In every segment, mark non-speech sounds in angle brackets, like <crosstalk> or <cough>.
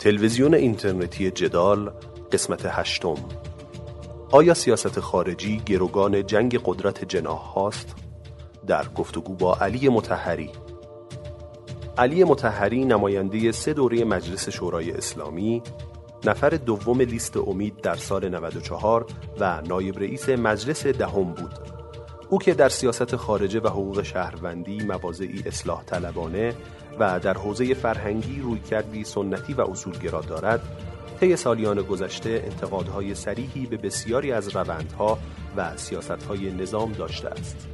تلویزیون اینترنتی جدال قسمت هشتم. آیا سیاست خارجی گروگان جنگ قدرت جناح هاست؟ در گفتگو با علی متحری علی متحری نماینده سه دوره مجلس شورای اسلامی نفر دوم لیست امید در سال 94 و نایب رئیس مجلس دهم بود. او که در سیاست خارجه و حقوق شهروندی مواضعی اصلاح طلبانه و در حوزه فرهنگی روی کردی سنتی و اصولگرا دارد طی سالیان گذشته انتقادهای سریحی به بسیاری از روندها و سیاستهای نظام داشته است.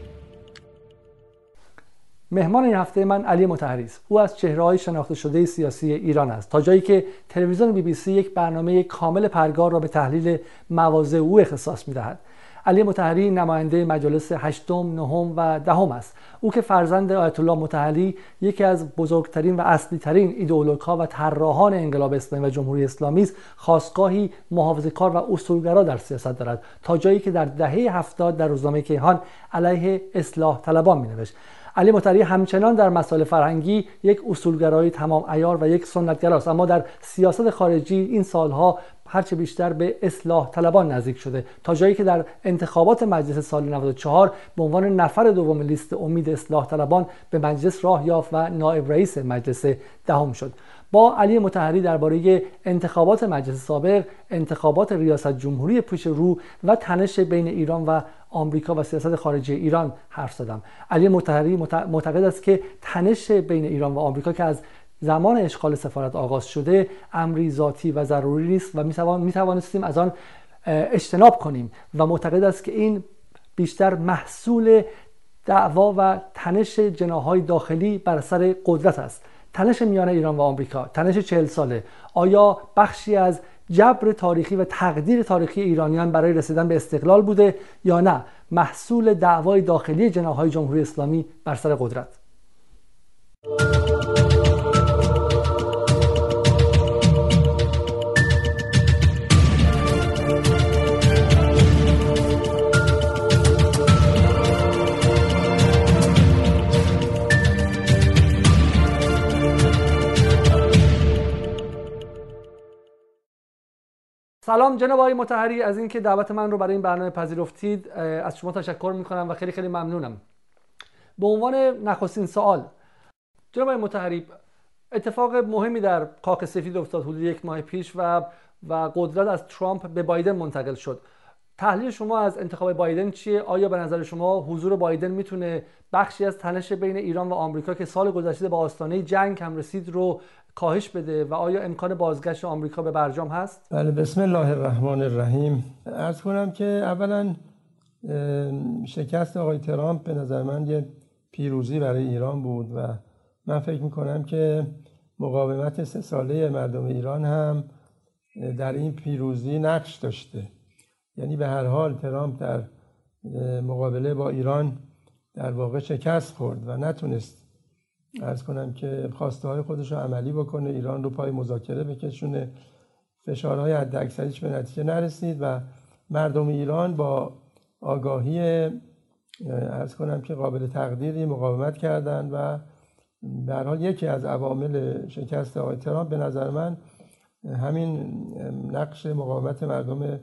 مهمان این هفته من علی متحری است او از چهرههای شناخته شده سیاسی ایران است تا جایی که تلویزیون بی بی سی یک برنامه کامل پرگار را به تحلیل مواضع او اختصاص می‌دهد. علی متحری نماینده مجالس هشتم، نهم و دهم است. او که فرزند آیت الله متحری یکی از بزرگترین و اصلی ترین ایدئولوگها و طراحان انقلاب اسلامی و جمهوری اسلامی است، خواستگاهی محافظه کار و اصولگرا در سیاست دارد تا جایی که در دهه هفتاد در روزنامه کیهان علیه اصلاح طلبان می نوشت. علی مطری همچنان در مسائل فرهنگی یک اصولگرایی تمام ایار و یک سنتگراست اما در سیاست خارجی این سالها هرچه بیشتر به اصلاح طلبان نزدیک شده. تا جایی که در انتخابات مجلس سال 94 به عنوان نفر دوم لیست امید اصلاح طلبان به مجلس راه یافت و نایب رئیس مجلس دهم شد. با علی متحری درباره انتخابات مجلس سابق انتخابات ریاست جمهوری پیش رو و تنش بین ایران و آمریکا و سیاست خارجی ایران حرف زدم. علی متحری معتقد است که تنش بین ایران و آمریکا که از زمان اشغال سفارت آغاز شده امری ذاتی و ضروری نیست و می توانستیم از آن اجتناب کنیم و معتقد است که این بیشتر محصول دعوا و تنش جناهای داخلی بر سر قدرت است. تنش میان ایران و آمریکا تنش چهل ساله آیا بخشی از جبر تاریخی و تقدیر تاریخی ایرانیان برای رسیدن به استقلال بوده یا نه؟ محصول دعوای داخلی جناهای جمهوری اسلامی بر سر قدرت. سلام جناب آقای متحری از اینکه دعوت من رو برای این برنامه پذیرفتید از شما تشکر می‌کنم و خیلی خیلی ممنونم. به عنوان نخستین سوال جناب آقای متحری اتفاق مهمی در کاخ سفید افتاد حدود یک ماه پیش و و قدرت از ترامپ به بایدن منتقل شد. تحلیل شما از انتخاب بایدن چیه؟ آیا به نظر شما حضور بایدن می‌تونه بخشی از تنش بین ایران و آمریکا که سال گذشته با آستانه جنگ هم رسید رو کاهش بده و آیا امکان بازگشت آمریکا به برجام هست؟ بله بسم الله الرحمن الرحیم. ارز کنم که اولا شکست آقای ترامپ به نظر من یه پیروزی برای ایران بود و من فکر می‌کنم که مقاومت سه ساله مردم ایران هم در این پیروزی نقش داشته. یعنی به هر حال ترامپ در مقابله با ایران در واقع شکست خورد و نتونست. ارز کنم که خواسته های خودش رو عملی بکنه ایران رو پای مذاکره بکشونه. فشارهای حد اکثریش به نتیجه نرسید و مردم ایران با آگاهی ارز کنم که قابل تقدیری مقاومت کردند و در حال یکی از عوامل شکست آقای ترامپ به نظر من همین نقش مقاومت مردم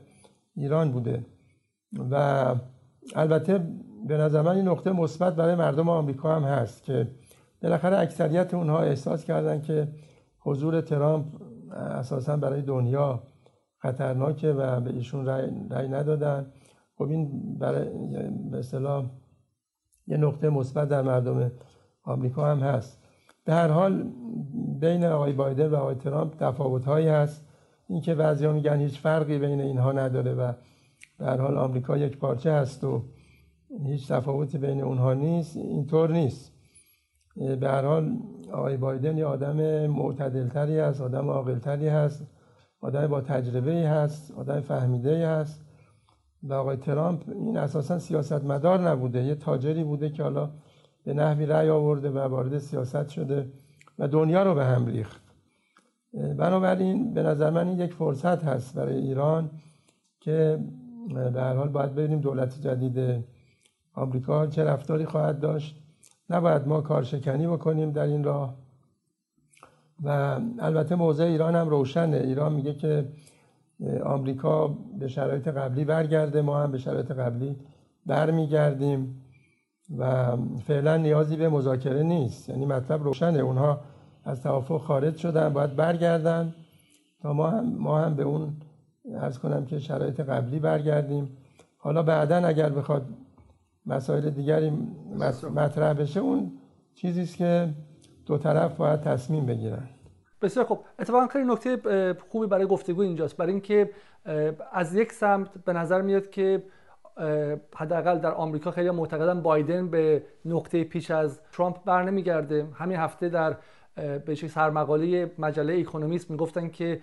ایران بوده. و البته به نظر من این نقطه مثبت برای مردم آمریکا هم هست که بالاخره اکثریت اونها احساس کردن که حضور ترامپ اساسا برای دنیا خطرناکه و به ایشون رأی ندادن. خب این برای به اصطلاح یه نقطه مثبت در مردم آمریکا هم هست. به هر حال بین آقای بایدن و آقای ترامپ تفاوت هایی هست. اینکه بعضیا میگن هیچ فرقی بین اینها نداره و هر حال آمریکا یک پارچه هست و هیچ تفاوتی بین اونها نیست اینطور نیست. به هر حال آقای بایدن یه آدم معتدلتری هست آدم عاقلتری هست آدم با تجربه هست آدم فهمیده هست و آقای ترامپ این اساسا سیاستمدار نبوده یه تاجری بوده که حالا به نحوی رأی آورده و وارد سیاست شده و دنیا رو به هم ریخت. بنابراین به نظر من این یک فرصت هست برای ایران که به هر حال باید ببینیم دولت جدید آمریکا چه رفتاری خواهد داشت. نباید ما کارشکنی بکنیم در این راه. و البته موضع ایران هم روشنه. ایران میگه که آمریکا به شرایط قبلی برگرده ما هم به شرایط قبلی برمیگردیم و فعلا نیازی به مذاکره نیست. یعنی مطلب روشنه. اونها از توافق خارج شدن باید برگردن. تا ما هم, ما هم به اون ارز کنم که شرایط قبلی برگردیم. حالا بعدا اگر بخواد مسائل دیگری مطرح بشه اون چیزی است که دو طرف باید تصمیم بگیرن. بسیار خوب. اتفاقا خیلی نکته خوبی برای گفتگو اینجاست. برای اینکه از یک سمت به نظر میاد که حداقل در آمریکا خیلی معتقدن بایدن به نقطه پیش از ترامپ بر نمیگرده همین هفته در به سرمقاله مجله اکونومیست می‌گفتن که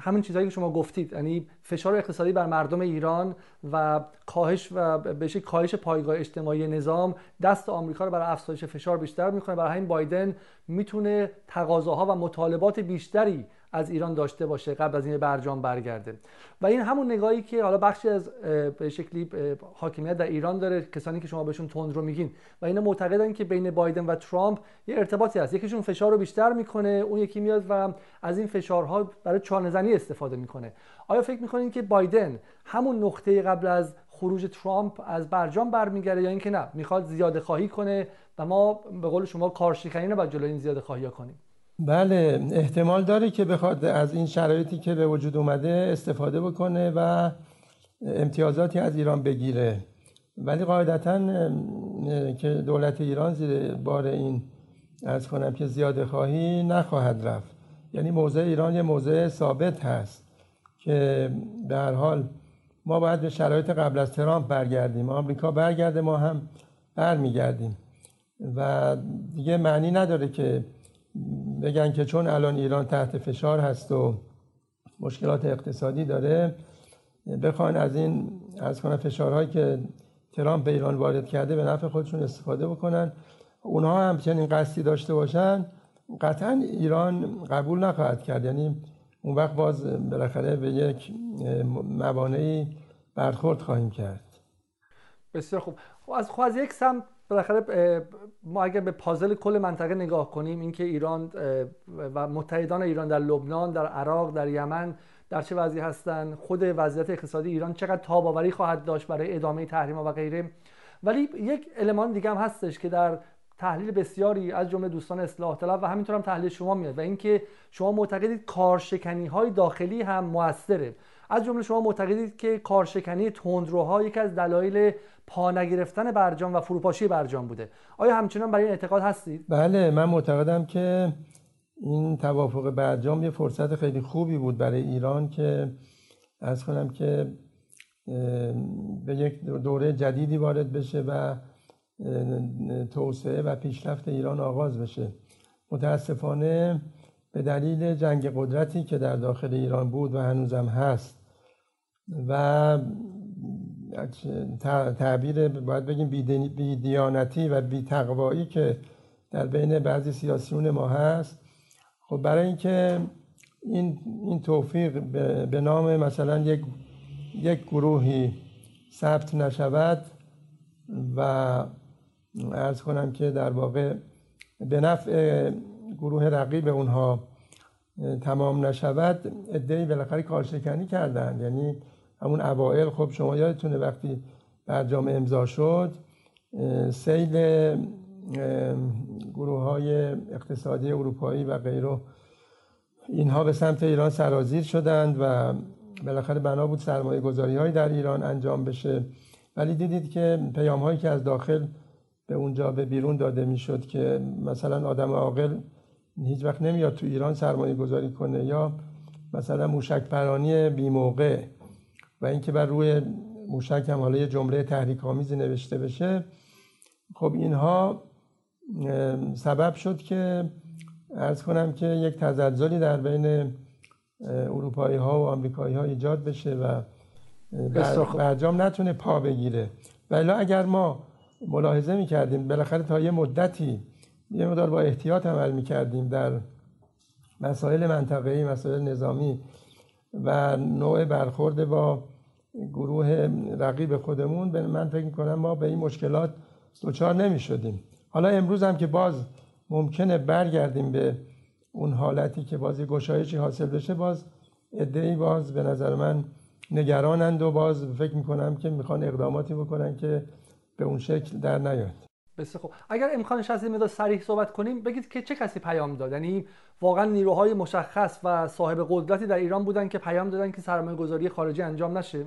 همین چیزهایی که شما گفتید یعنی فشار اقتصادی بر مردم ایران و کاهش و به کاهش پایگاه اجتماعی نظام دست آمریکا رو برای افزایش فشار بیشتر می‌کنه برای همین بایدن می‌تونه تقاضاها و مطالبات بیشتری از ایران داشته باشه قبل از این برجام برگرده. و این همون نگاهی که حالا بخشی از به شکلی حاکمیت در ایران داره کسانی که شما بهشون تند رو میگین. و اینا معتقدن که بین بایدن و ترامپ یه ارتباطی هست. یکیشون فشار رو بیشتر می‌کنه اون یکی میاد و از این فشارها برای چانه‌زنی استفاده می‌کنه. آیا فکر می‌کنین که بایدن همون نقطه قبل از خروج ترامپ از برجام برمیگرده یا اینکه نه می‌خواد زیاده خواهی کنه و ما به قول شما کارشکنی نباید جلوی این زیاده خواهی کنیم؟ بله احتمال داره که بخواد از این شرایطی که به وجود اومده استفاده بکنه و امتیازاتی از ایران بگیره. ولی قاعدتا که دولت ایران زیر بار این از کنم که زیاده خواهی نخواهد رفت. یعنی موضع ایران یه موضع ثابت هست که به هر حال ما باید به شرایط قبل از ترامپ برگردیم. آمریکا برگرده ما هم برمیگردیم. و دیگه معنی نداره که بگن که چون الان ایران تحت فشار هست و مشکلات اقتصادی داره بخوان از این از کنه فشارهایی که ترامپ به ایران وارد کرده به نفع خودشون استفاده بکنن. اونها هم چنین قصدی داشته باشن قطعا ایران قبول نخواهد کرد. یعنی اون وقت باز بالاخره به یک موانعی برخورد خواهیم کرد. بسیار خوب. خب از خب از یک سمت بالاخره ما اگر به پازل کل منطقه نگاه کنیم اینکه ایران و متحدان ایران در لبنان در عراق در یمن در چه وضعی هستند خود وضعیت اقتصادی ایران چقدر تاباوری خواهد داشت برای ادامه تحریم و غیره. ولی یک المان دیگه هم هستش که در تحلیل بسیاری از جمله دوستان اصلاح طلب و همینطور هم تحلیل شما میاد و اینکه شما معتقدید کارشکنی های داخلی هم موثره. از جمله شما معتقدید که کارشکنی تندروها یکی از دلایل پا نگرفتن برجام و فروپاشی برجام بوده. آیا همچنان برای این اعتقاد هستید؟ بله من معتقدم که این توافق برجام یه فرصت خیلی خوبی بود برای ایران که از کنم که به یک دوره جدیدی وارد بشه و توسعه و پیشرفت ایران آغاز بشه. متاسفانه به دلیل جنگ قدرتی که در داخل ایران بود و هنوزم هست و تعبیر باید بگیم بیدیانتی و بیتقوایی که در بین بعضی سیاسیون ما هست. خب برای اینکه این این توفیق به نام مثلا یک یک گروهی ثبت نشود و ارز کنم که در واقع به نفع گروه رقیب اونها تمام نشود ادهی بالاخره کارشکنی کردن. یعنی همون اوائل. خب شما یادتونه وقتی برجام امضا شد سیل گروه های اقتصادی اروپایی و غیره اینها به سمت ایران سرازیر شدند و بالاخره بنا بود سرمایه گذاری های در ایران انجام بشه. ولی دیدید که پیام هایی که از داخل به اونجا به بیرون داده می‌شد که مثلا آدم عاقل هیچ وقت نمیاد تو ایران سرمایه گذاری کنه یا مثلا موشک پرانی بی موقع و اینکه بر روی موشک هم حالا یه جمله تحریک آمیزی نوشته بشه خب اینها سبب شد که ارز کنم که یک تزلزلی در بین اروپایی ها و آمریکایی ها ایجاد بشه و برجام نتونه پا بگیره. ولی اگر ما ملاحظه می‌کردیم بالاخره تا یه مدتی یه مدار با احتیاط عمل می‌کردیم در مسائل منطقه‌ای مسائل نظامی و نوع برخورد با گروه رقیب خودمون به من فکر کنم ما به این مشکلات دچار نمی شدیم حالا امروز هم که باز ممکنه برگردیم به اون حالتی که باز گشایشی حاصل بشه باز ادهی باز به نظر من نگرانند و باز فکر می‌کنم که می‌خوان اقداماتی بکنن که به اون شکل در نیاد. بسیار خوب اگر امکانش هست این صریح صحبت کنیم بگید که چه کسی پیام داد؟ یعنی واقعا نیروهای مشخص و صاحب قدرتی در ایران بودن که پیام دادن که سرمایه گذاری خارجی انجام نشه.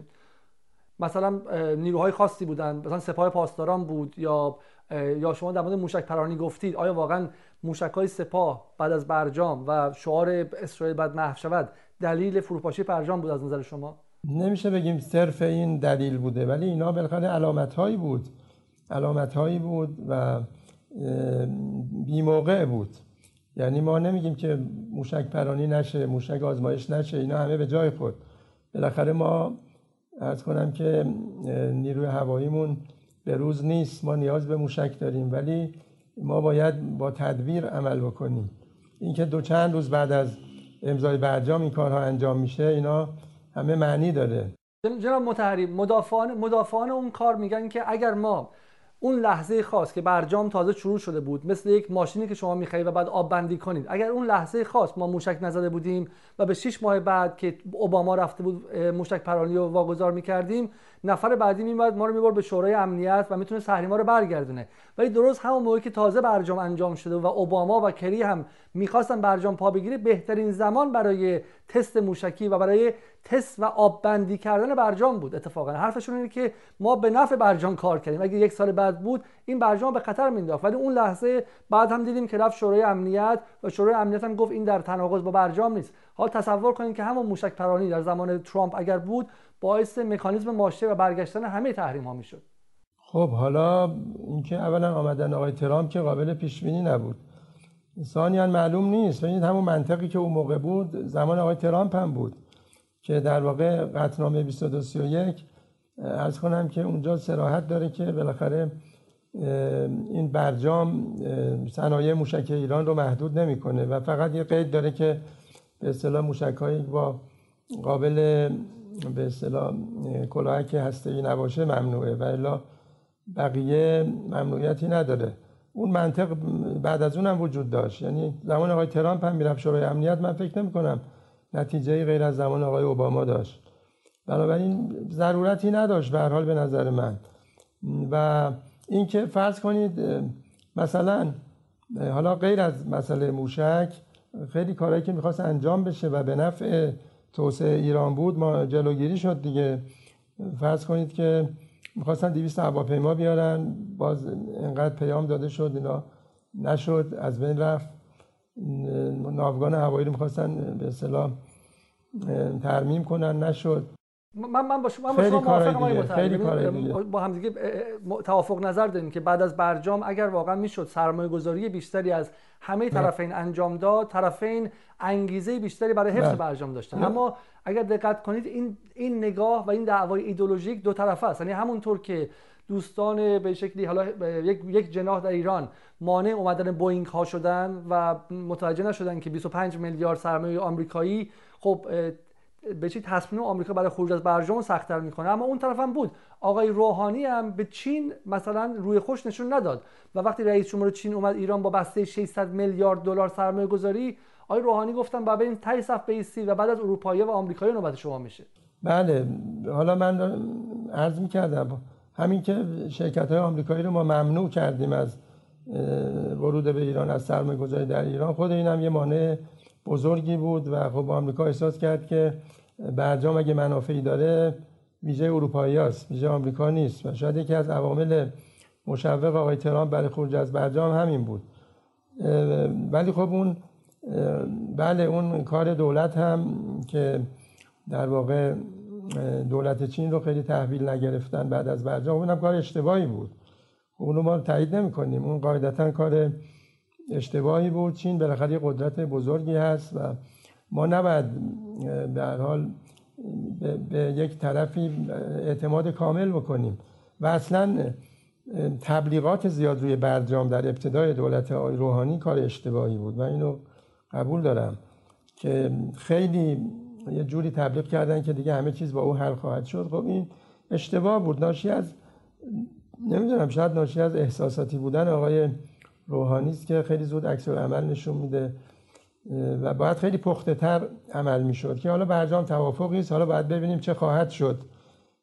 مثلا نیروهای خاصی بودن مثلا سپاه پاسداران بود یا یا شما در مورد موشک پرانی گفتید آیا واقعا موشک های سپاه بعد از برجام و شعار اسرائیل بعد محو شود دلیل فروپاشی برجام بود از نظر شما؟ نمیشه بگیم صرف این دلیل بوده ولی اینا بالاخره علامت هایی بود. علامت هایی بود و بی موقع بود. یعنی ما نمیگیم که موشک پرانی نشه موشک آزمایش نشه اینا همه به جای خود. بالاخره ما ارز کنم که نیروی هواییمون به روز نیست. ما نیاز به موشک داریم ولی ما باید با تدبیر عمل بکنیم. اینکه دو چند روز بعد از امضای برجام این کارها انجام میشه اینا همه معنی داره. جناب متحری مدافعان مدافعان اون کار میگن که اگر ما اون لحظه خاص که برجام تازه شروع شده بود مثل یک ماشینی که شما می‌خرید و بعد آب بندی کنید. اگر اون لحظه خاص ما موشک نزده بودیم و به 6 ماه بعد که اوباما رفته بود موشک پرانی رو واگذار می‌کردیم نفر بعدی میومد ما رو می‌برد به شورای امنیت و می‌تونه تحریما رو برگردونه. ولی درست همون موقعی که تازه برجام انجام شده و اوباما و کری هم می‌خواستن برجام پا بگیره بهترین زمان برای تست موشکی و برای تست و آب بندی کردن برجام بود اتفاقا. حرفشون اینه که ما به نفع برجام کار کردیم. اگه یک سال بعد بود این برجام به خطر مینداخت ولی اون لحظه بعد هم دیدیم که رفت شورای امنیت و شورای امنیت هم گفت این در تناقض با برجام نیست. حال تصور کنید که همون موشک پرانی در زمان ترامپ اگر بود باعث مکانیزم ماشه و برگشتن همه تحریم ها می‌شد. خب حالا اینکه اولا آمدن آقای ترامپ که قابل پیش بینی نبود. ثانیا معلوم نیست. ببینید همون منطقی که اون موقع بود زمان آقای ترامپ هم بود. که در واقع قطنامه 2231 ارز کنم که اونجا سراحت داره که بالاخره این برجام صنایع موشک ایران رو محدود نمی‌کنه و فقط یه قید داره که به اصطلاح موشک با قابل به اصطلاح کلاهک هسته نباشه ممنوعه و الا بقیه ممنوعیتی نداره. اون منطق بعد از اونم وجود داشت. یعنی زمان آقای ترامپ هم می‌رفت شورای امنیت من فکر نمی کنم نتیجه غیر از زمان آقای اوباما داشت. بنابراین ضرورتی نداشت به حال به نظر من. و اینکه فرض کنید مثلا حالا غیر از مسئله موشک خیلی کارهایی که می‌خواست انجام بشه و به نفع توسعه ایران بود ما جلوگیری شد دیگه. فرض کنید که می‌خواستن 200 هواپیما بیارن باز انقدر پیام داده شد اینا نشد از بین رفت. ناوگان هوایی رو می‌خواستن به اصطلاح ترمیم کنن نشد. من من با شما خیلی کار خیلی با هم دیگه توافق نظر داریم که بعد از برجام اگر واقعا می‌شد سرمایه گذاری بیشتری از همه طرفین انجام داد طرفین انگیزه بیشتری برای حفظ برجام داشتن. اما اگر دقت کنید این این نگاه و این دعوای ایدولوژیک دو طرفه است. یعنی همونطور که دوستان به شکلی حالا یک جناح در ایران مانع اومدن بوینگ ها شدن و متوجه نشدن که 25 میلیارد سرمایه آمریکایی خب به چی تصمیم آمریکا برای خروج از برجام سختتر می‌کنه؟ اما اون طرف هم بود. آقای روحانی هم به چین مثلا روی خوش نشون نداد و وقتی رئیس جمهور چین اومد ایران با بسته 600 میلیارد دلار سرمایه گذاری آقای روحانی گفتن بعد این تای صف بیستی و بعد از اروپایی و آمریکایی نوبت شما میشه. بله حالا من عرض می‌کردم همین که شرکت های آمریکایی رو ما ممنوع کردیم از ورود به ایران از سرمایه گذاری در ایران. خود این هم یه مانع بزرگی بود و خب آمریکا احساس کرد که برجام اگه منافعی داره ویژه اروپایی هست ویژه آمریکا نیست. و شاید یکی از عوامل مشوق آقای ترامپ برای خروج از برجام همین بود. ولی خب اون بله اون کار دولت هم که در واقع دولت چین رو خیلی تحویل نگرفتن بعد از برجام. اونم کار اشتباهی بود. اونو ما تایید نمی کنیم اون قاعدتا کار اشتباهی بود. چین بالاخره قدرت بزرگی هست و ما نباید به حال به یک طرفی اعتماد کامل بکنیم. و اصلا تبلیغات زیاد روی برجام در ابتدای دولت روحانی کار اشتباهی بود. و اینو قبول دارم که خیلی یه جوری تبلیغ کردن که دیگه همه چیز با او حل خواهد شد. خب این اشتباه بود. ناشی از نمی‌دونم شاید ناشی از احساساتی بودن آقای روحانی است که خیلی زود عکس عمل نشون میده و باید خیلی پخته تر عمل می‌شد که حالا برجام توافقی است حالا باید ببینیم چه خواهد شد.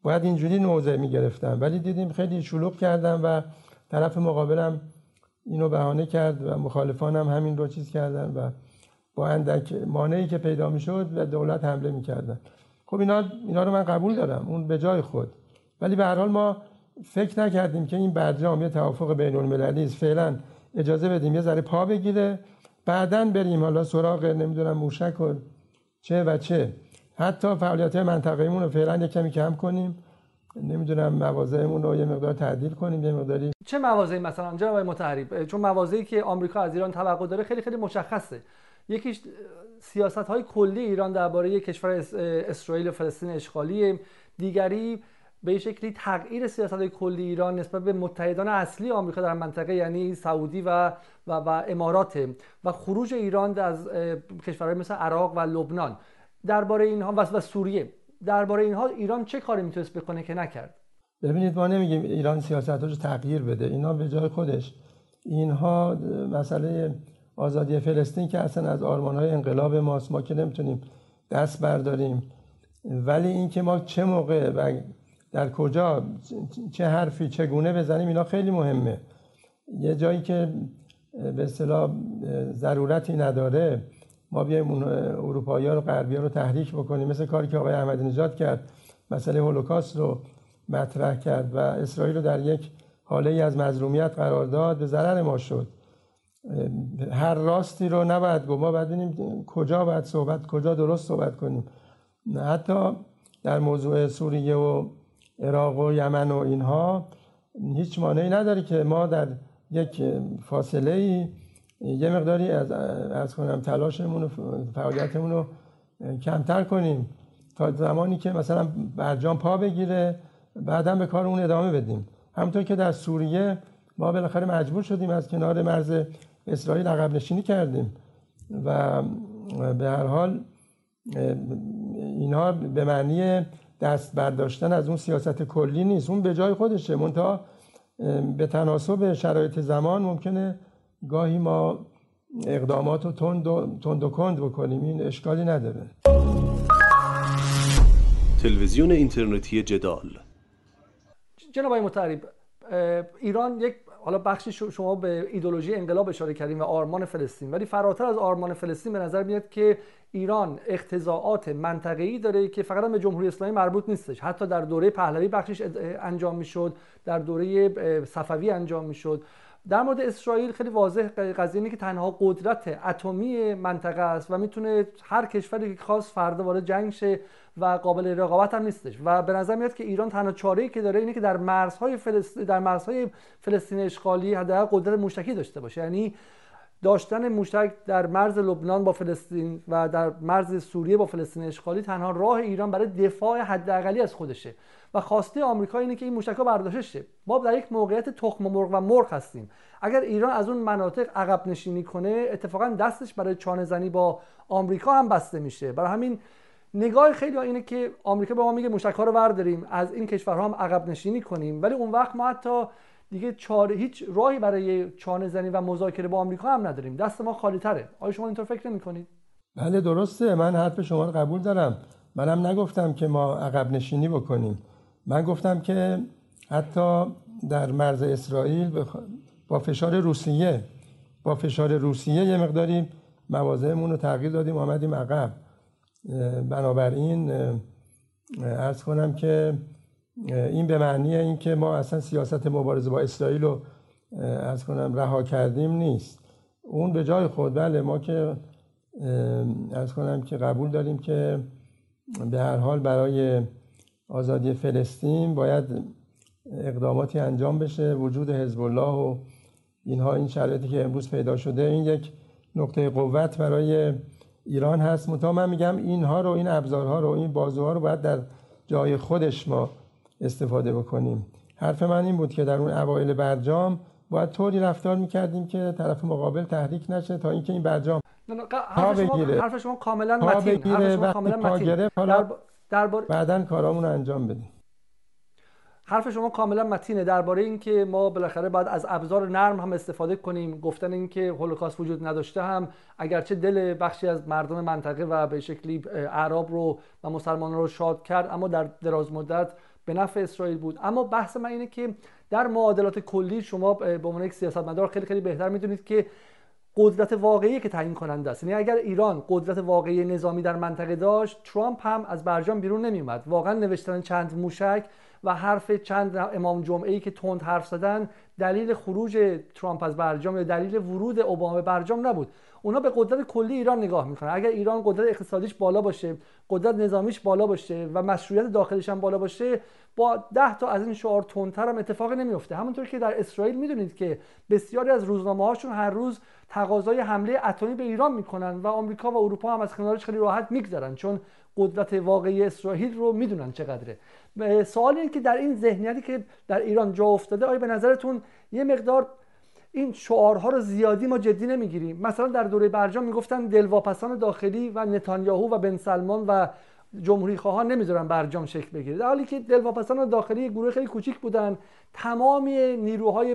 باید اینجوری نوضع می‌گرفتم. ولی دیدیم خیلی شلوغ کردم و طرف مقابلم اینو بهانه کرد و مخالفانم همین رو چیز کردن و با اندک مانعی که پیدا می‌شد و دولت حمله می‌کردن. خب اینا, اینا رو من قبول دارم اون به جای خود. ولی به هر حال ما فکر نکردیم که این برجام یه توافق بین المللی است. فعلا اجازه بدیم یه ذره پا بگیره. بعدا بریم حالا سراغ نمی‌دونم موشک و چه و چه. حتی فعالیت منطقه‌ایمون رو فعلا یه کمی کم کنیم. نمی‌دونم مواضعمون رو یه مقدار تعدیل کنیم یه مقداری. چه مواضعی؟ مثلا جناب متحری چون مواضعی که آمریکا از ایران توقع داره خیلی خیلی مشخصه. یکیش سیاست های کلی ایران درباره کشور اسرائیل و فلسطین اشغالی دیگری به شکلی تغییر سیاست های کلی ایران نسبت به متحدان اصلی آمریکا در منطقه یعنی سعودی و و, و امارات و خروج ایران از کشورهای مثل عراق و لبنان. درباره اینها و سوریه. درباره اینها ایران چه کاری می‌تونست بکنه که نکرد؟ ببینید ما نمیگیم ایران سیاستش تغییر بده. اینا به جای خودش. اینها مسئله آزادی فلسطین که اصلا از های انقلاب ماست ما که نمی‌تونیم دست برداریم. ولی اینکه ما چه موقع و در کجا چه حرفی چگونه بزنیم اینا خیلی مهمه. یه جایی که به اصطلاح ضرورتی نداره ما بیایم اون اروپایی ها رو غربی ها رو تحریک بکنیم. مثل کاری که آقای احمدی نژاد کرد مسئله هولوکاست رو مطرح کرد و اسرائیل رو در یک حاله از مظلومیت قرار داد به ضرر ما شد. هر راستی رو نباید گفت. ما باید ببینیم کجا باید صحبت کجا درست صحبت کنیم. حتی در موضوع سوریه و عراق و یمن و اینها هیچ مانعی نداره که ما در یک فاصله ای یه مقداری از از کنم تلاشمون و فعالیتمون رو کمتر کنیم تا زمانی که مثلا برجام پا بگیره بعدا به کار اون ادامه بدیم. همونطور که در سوریه ما بالاخره مجبور شدیم از کنار مرز اسرائیل عقب نشینی کردیم. و به هر حال اینها به معنی دست برداشتن از اون سیاست کلی نیست. اون به جای خودشه. منتها به تناسب شرایط زمان ممکنه گاهی ما اقدامات رو تند و, تند و کند بکنیم. این اشکالی نداره. تلویزیون اینترنتی جدال. جناب آقای ایران یک حالا بخشی شما به ایدولوژی انقلاب اشاره کردیم و آرمان فلسطین ولی فراتر از آرمان فلسطین به نظر میاد که ایران اختزاعات منطقه‌ای داره که فقط به جمهوری اسلامی مربوط نیستش. حتی در دوره پهلوی بخشش انجام می‌شد در دوره صفوی انجام می‌شد. در مورد اسرائیل خیلی واضح قضیه اینه که تنها قدرت اتمی منطقه است و می‌تونه هر کشوری که خواست فردا وارد جنگ شه و قابل رقابت هم نیستش. و به نظر میاد که ایران تنها چاره‌ای که داره اینه که در مرزهای فلسطین در مرزهای فلسطین اشغالی حداقل قدرت مشترکی داشته باشه. یعنی داشتن موشک در مرز لبنان با فلسطین و در مرز سوریه با فلسطین اشغالی تنها راه ایران برای دفاع حداقلی از خودشه. و خواسته آمریکا اینه که این موشک‌ها برداشته شه ما در یک موقعیت تخم مرغ و مرغ هستیم. اگر ایران از اون مناطق عقب نشینی کنه اتفاقا دستش برای چانه زنی با آمریکا هم بسته میشه. برای همین نگاه خیلی اینه که آمریکا به ما میگه موشک ها رو برداریم. از این کشورها هم عقب نشینی کنیم. ولی اون وقت ما حتی دیگه چاره هیچ راهی برای چانه زنی و مذاکره با آمریکا هم نداریم. دست ما خالی تره آیا شما اینطور فکر نمی کنید بله درسته. من حرف شما رو قبول دارم. منم نگفتم که ما عقب نشینی بکنیم. من گفتم که حتی در مرز اسرائیل با فشار روسیه با فشار روسیه یه مقداری موازهمون رو تغییر دادیم آمدیم عقب. بنابراین ارز کنم که این به معنی اینکه ما اصلا سیاست مبارزه با اسرائیل رو از کنم رها کردیم نیست. اون به جای خود بله ما که از کنم که قبول داریم که به هر حال برای آزادی فلسطین باید اقداماتی انجام بشه. وجود حزب الله و اینها این شرایطی که امروز پیدا شده این یک نقطه قوت برای ایران هست. منتها من میگم اینها رو این ابزارها رو این بازوها رو باید در جای خودش ما استفاده بکنیم. حرف من این بود که در اون اوایل برجام باید طوری رفتار می‌کردیم که طرف مقابل تحریک نشه تا اینکه این برجام حرف شما, حرف شما کاملا متین حرف شما کاملا متین. در... در... بعدا کارامون رو انجام بدیم. حرف شما کاملا متینه. درباره اینکه ما بالاخره باید از ابزار نرم هم استفاده کنیم گفتن اینکه هولوکاست وجود نداشته هم اگرچه دل بخشی از مردم منطقه و به شکلی اعراب رو و مسلمانان رو شاد کرد اما در دراز مدت به نفع اسرائیل بود. اما بحث من اینه که در معادلات کلی شما به عنوان یک سیاستمدار خیلی خیلی بهتر می‌دونید که قدرت واقعی که تعیین کننده است. یعنی اگر ایران قدرت واقعی نظامی در منطقه داشت ترامپ هم از برجام بیرون نمیومد واقعا نوشتن چند موشک و حرف چند امام جمعه ای که تند حرف زدن دلیل خروج ترامپ از برجام یا دلیل ورود اوباما به برجام نبود. اونا به قدرت کلی ایران نگاه می‌کنن. اگر ایران قدرت اقتصادیش بالا باشه قدرت نظامیش بالا باشه و مشروعیت داخلیش هم بالا باشه با ده تا از این شعار تندتر هم اتفاقی نمیفته. همونطور که در اسرائیل می‌دونید که بسیاری از روزنامه هاشون هر روز تقاضای حمله اتمی به ایران می‌کنن و آمریکا و اروپا هم از کنارش خیلی راحت میگذرن چون قدرت واقعی اسرائیل رو می‌دونن چقدره. سوال این که در این ذهنیتی که در ایران جا افتاده آیا به نظرتون یه مقدار این شعارها رو زیادی ما جدی نمی‌گیریم؟ مثلا در دوره برجام می‌گفتن دلواپسان داخلی و نتانیاهو و بن سلمان و جمهوری خواهان نمی‌ذارن برجام شکل بگیره. در حالی که دلواپسان داخلی گروه خیلی کوچیک بودن. تمامی نیروهای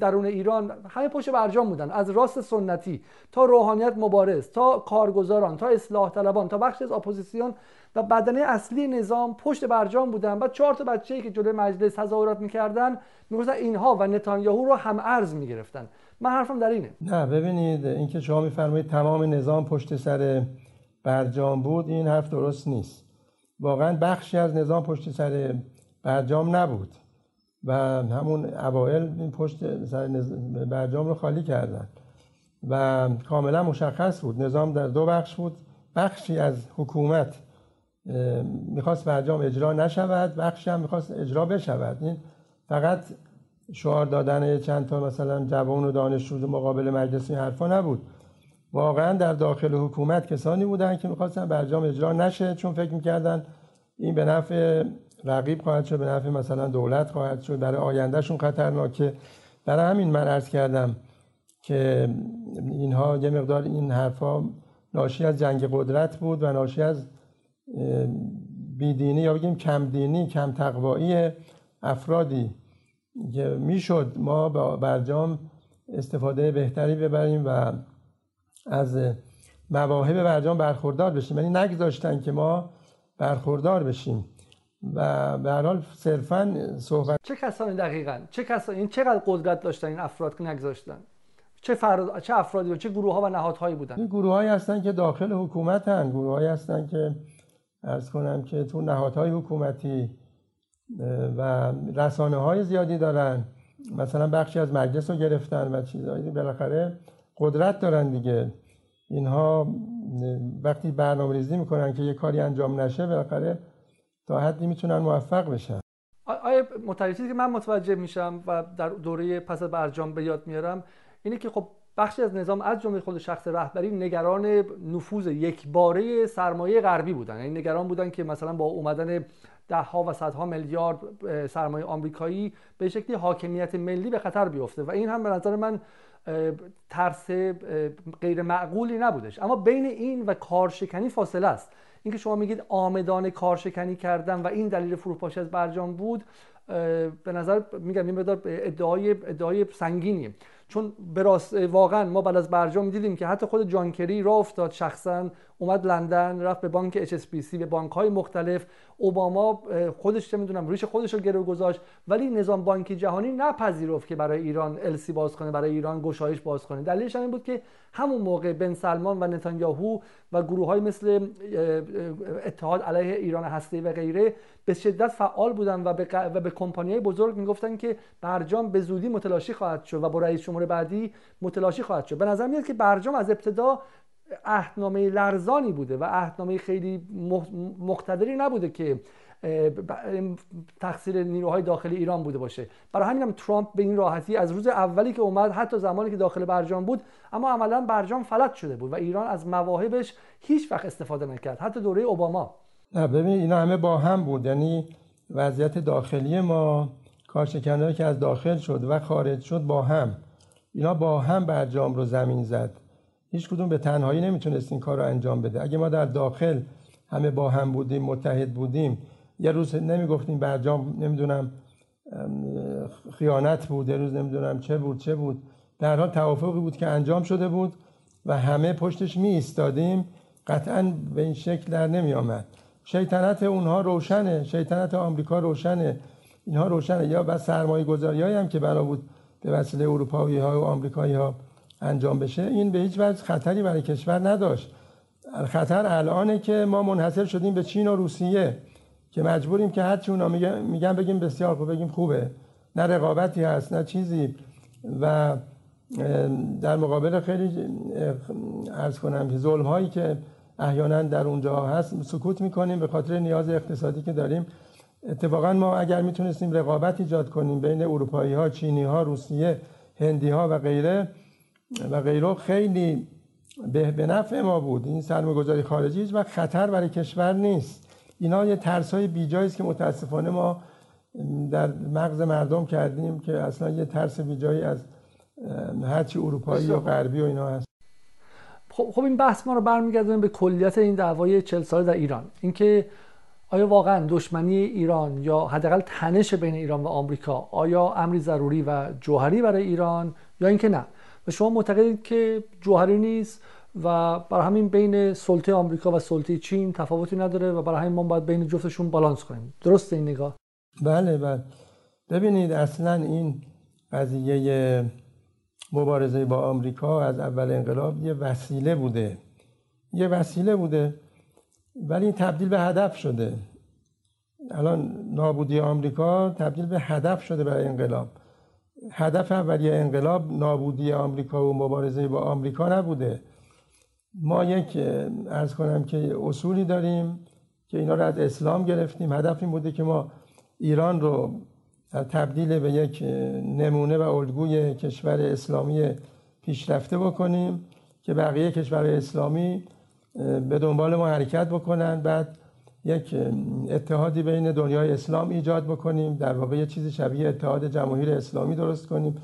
درون ایران همه پشت برجام بودن. از راست سنتی تا روحانیت مبارز تا کارگزاران تا اصلاح طلبان تا بخش از اپوزیسیون و بدنه اصلی نظام پشت برجام بودن. و چهار تا بچه‌ای که جلوی مجلس تظاهرات می‌کردن می‌گفتن اینها و نتانیاهو رو هم ارز می‌گرفتن. من حرفم در اینه. نه ببینید اینکه شما میفرمایید تمام نظام پشت سر برجام بود این حرف درست نیست. واقعا بخشی از نظام پشت سر برجام نبود و همون اوائل این پشت سر برجام رو خالی کردن و کاملا مشخص بود. نظام در دو بخش بود. بخشی از حکومت می‌خواست برجام اجرا نشود بخشی هم می‌خواست اجرا بشود. این فقط شعار دادن چند تا مثلا جوان و دانشجو مقابل مجلس این حرفا نبود. واقعا در داخل حکومت کسانی بودن که می‌خواستن برجام اجرا نشه چون فکر می‌کردن این به نفع رقیب خواهد شد به نفع مثلا دولت خواهد شد. برای آیندهشون خطرناکه. برای همین من عرض کردم که اینها یه مقدار این حرفا ناشی از جنگ قدرت بود و ناشی از بیدینی یا بگیم کم دینی کم تقوایی افرادی که می‌شد ما برجام استفاده بهتری ببریم و از مواهب برجام برخوردار بشیم. یعنی نگذاشتن که ما برخوردار بشیم. و به هر حال صرفا صحبت چه کسانی دقیقا؟ چه کسانی این چقدر قدرت داشتن این افراد که نگذاشتن؟ چه فرد... چه افرادی و چه گروه ها و نهادهایی بودن؟ این گروه هایی هستن که داخل حکومت هن گروه هایی هستن که ارز کنم که تو نهادهای حکومتی و رسانه های زیادی دارن. مثلا بخشی از مجلس رو گرفتن و چیزهایی بالاخره قدرت دارن دیگه. اینها وقتی برنامه ریزی می‌کنن که یه کاری انجام نشه بالاخره تا حدی می‌تونن موفق بشن. آیا متوجه که من متوجه میشم و در دوره پس برجام به یاد میارم اینه که خب بخشی از نظام از جمله خود شخص رهبری نگران نفوذ یکباره سرمایه غربی بودن. یعنی نگران بودن که مثلا با اومدن ده ها و صدها میلیارد سرمایه آمریکایی به شکلی حاکمیت ملی به خطر بیفته. و این هم به نظر من ترس غیر معقولی نبودش. اما بین این و کارشکنی فاصله است. اینکه شما میگید آمدان کارشکنی کردن و این دلیل فروپاشی از برجام بود به نظر میگم این مقدار ادعای ادعای سنگینیه. چون واقعا ما بعد از برجام دیدیم که حتی خود جانکری را افتاد شخصا اومد لندن رفت به بانک HSBC به بانک های مختلف. اوباما خودش چه می‌دونم ریش خودش رو گرو گذاشت. ولی نظام بانکی جهانی نپذیرفت که برای ایران السی باز کنه برای ایران گشایش باز کنه. دلیلش این بود که همون موقع بن سلمان و نتانیاهو و گروه های مثل اتحاد علیه ایران هسته و غیره به شدت فعال بودن و به, و به کمپانی بزرگ می‌گفتن که برجام به زودی متلاشی خواهد شد و با رئیس جمهور بعدی متلاشی خواهد شد. به نظر میاد که برجام از ابتدا عهدنامه لرزانی بوده و عهدنامه خیلی مقتدری نبوده که تقصیر نیروهای داخلی ایران بوده باشه. برای همین هم ترامپ به این راحتی از روز اولی که اومد حتی زمانی که داخل برجام بود اما عملا برجام فلج شده بود و ایران از مواهبش هیچ وقت استفاده نکرد حتی دوره اوباما. نه ببین اینا همه با هم بود. یعنی وضعیت داخلی ما کارشکنایی که از داخل شد و خارج شد با هم. اینا با هم برجام رو زمین زد. هیچ کدوم به تنهایی نمی‌تونست این کار رو انجام بده. اگه ما در داخل همه با هم بودیم متحد بودیم یه روز نمی‌گفتیم برجام نمی‌دونم خیانت بود روز نمی‌دونم چه بود چه بود. در حال توافقی بود که انجام شده بود و همه پشتش می ایستادیم قطعا به این شکل در نمی آمد شیطنت اونها روشنه. شیطنت آمریکا روشنه. اینها روشنه. یا بس سرمایه گذاری هم که برا بود به وسیله اروپایی ها و آمریکایی ها انجام بشه این به هیچ وجه خطری برای کشور نداشت. خطر الانه که ما منحصر شدیم به چین و روسیه که مجبوریم که هرچی اونا میگن بگیم بسیار خوب بگیم خوبه. نه رقابتی هست نه چیزی. و در مقابل خیلی ارز کنم که ظلم هایی که احیانا در اونجا هست سکوت می‌کنیم به خاطر نیاز اقتصادی که داریم. اتفاقا ما اگر می‌تونستیم رقابت ایجاد کنیم بین اروپایی ها چینی ها روسیه هندی ها و غیره و غیره. خیلی به نفع ما بود. این سرمایه‌گذاری خارجی و خطر برای کشور نیست. اینا یه ترس های بیجایی است که متاسفانه ما در مغز مردم کردیم که اصلا یه ترس بیجایی از هرچی اروپایی و غربی و اینا هست. خب, خب این بحث ما رو برمیگردونیم به کلیت این دعوای 40 ساله در ایران. اینکه آیا واقعا دشمنی ایران یا حداقل تنش بین ایران و آمریکا آیا امری ضروری و جوهری برای ایران یا اینکه نه؟ و شما معتقدید که جوهری نیست و برای همین بین سلطه آمریکا و سلطه چین تفاوتی نداره و برای همین ما باید بین جفتشون بالانس کنیم. درست این نگاه؟ بله بله. ببینید اصلا این قضیه مبارزه با آمریکا از اول انقلاب یه وسیله بوده. یه وسیله بوده ولی تبدیل به هدف شده. الان نابودی آمریکا تبدیل به هدف شده برای انقلاب. هدف اولیه انقلاب نابودی آمریکا و مبارزه با آمریکا نبوده. ما یک ارز کنم که اصولی داریم که اینا رو از اسلام گرفتیم. هدف این بوده که ما ایران رو تبدیل به یک نمونه و الگوی کشور اسلامی پیشرفته بکنیم که بقیه کشور اسلامی به دنبال ما حرکت بکنن. بعد یک اتحادی بین دنیای اسلام ایجاد بکنیم در واقع یه چیزی شبیه اتحاد جماهیر اسلامی درست کنیم.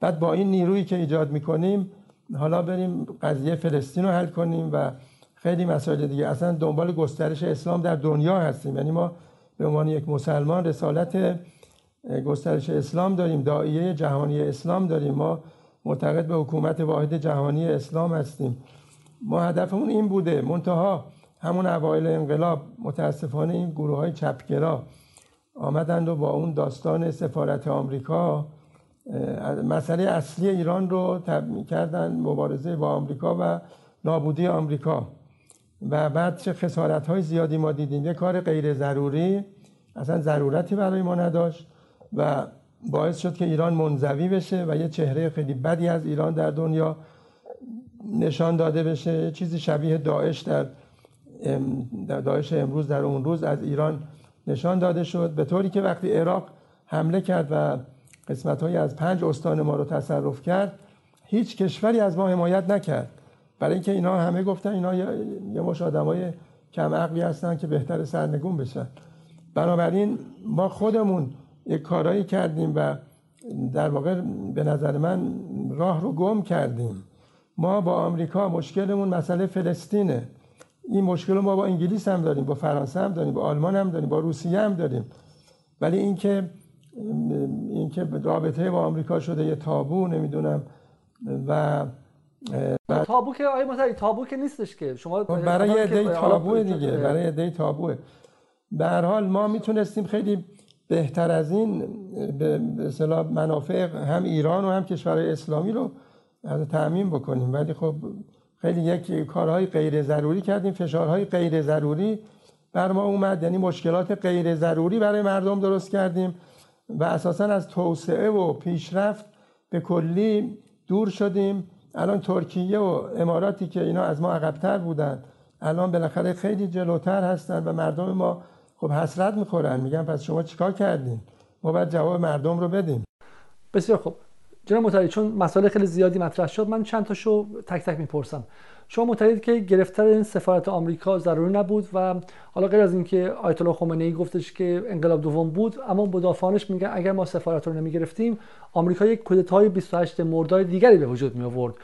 بعد با این نیرویی که ایجاد می‌کنیم حالا بریم قضیه فلسطین رو حل کنیم و خیلی مسائل دیگه. اصلا دنبال گسترش اسلام در دنیا هستیم. یعنی ما به عنوان یک مسلمان رسالت گسترش اسلام داریم دائیه جهانی اسلام داریم. ما معتقد به حکومت واحد جهانی اسلام هستیم. ما هدفمون این بوده منتها همون اوایل انقلاب متاسفانه این گروه های چپگرا آمدند و با اون داستان سفارت آمریکا مسئله اصلی ایران رو تبدیل کردن مبارزه با آمریکا و نابودی آمریکا. و بعد چه خسارت های زیادی ما دیدیم. یه کار غیر ضروری اصلا ضرورتی برای ما نداشت و باعث شد که ایران منزوی بشه و یه چهره خیلی بدی از ایران در دنیا نشان داده بشه چیزی شبیه داعش در داعش امروز در اون روز از ایران نشان داده شد. به طوری که وقتی عراق حمله کرد و قسمت های از پنج استان ما رو تصرف کرد هیچ کشوری از ما حمایت نکرد. برای اینکه اینا همه گفتن اینا یه مش آدمای کم عقلی هستن که بهتر سرنگون بشن. بنابراین ما خودمون یک کارایی کردیم و در واقع به نظر من راه رو گم کردیم. ما با آمریکا مشکلمون مسئله فلسطینه. این مشکل ما با انگلیس هم داریم با فرانسه هم داریم با آلمان هم داریم با روسیه هم داریم. ولی اینکه اینکه رابطه با آمریکا شده یه تابو نمی‌دونم. و تابو که آیه مثلا تابو که نیستش که. شما خب برای عده تابو دیگه برای عده تابوه. به هر حال ما می‌تونستیم خیلی بهتر از این به اصطلاح منافع هم ایران و هم کشورهای اسلامی رو از تعمین بکنیم. ولی خب خیلی یک کارهای غیر ضروری کردیم فشارهای غیر ضروری بر ما اومد. یعنی مشکلات غیر ضروری برای مردم درست کردیم و اساسا از توسعه و پیشرفت به کلی دور شدیم. الان ترکیه و اماراتی که اینا از ما عقبتر بودن الان بالاخره خیلی جلوتر هستن و مردم ما خب حسرت می‌خورن. میگن پس شما چیکار کردین؟ ما باید جواب مردم رو بدیم. بسیار خوب. جناب متحری چون مسائل خیلی زیادی مطرح شد من چند تاشو تک تک می‌پرسم. شما معتقدید که گرفتن این سفارت آمریکا ضروری نبود و حالا غیر از اینکه آیت الله خمینی گفتش که انقلاب دوم بود اما مدافعانش میگن اگر ما سفارت رو نمی‌گرفتیم آمریکا یک کودتای 28 مرداد دیگری به وجود می آورد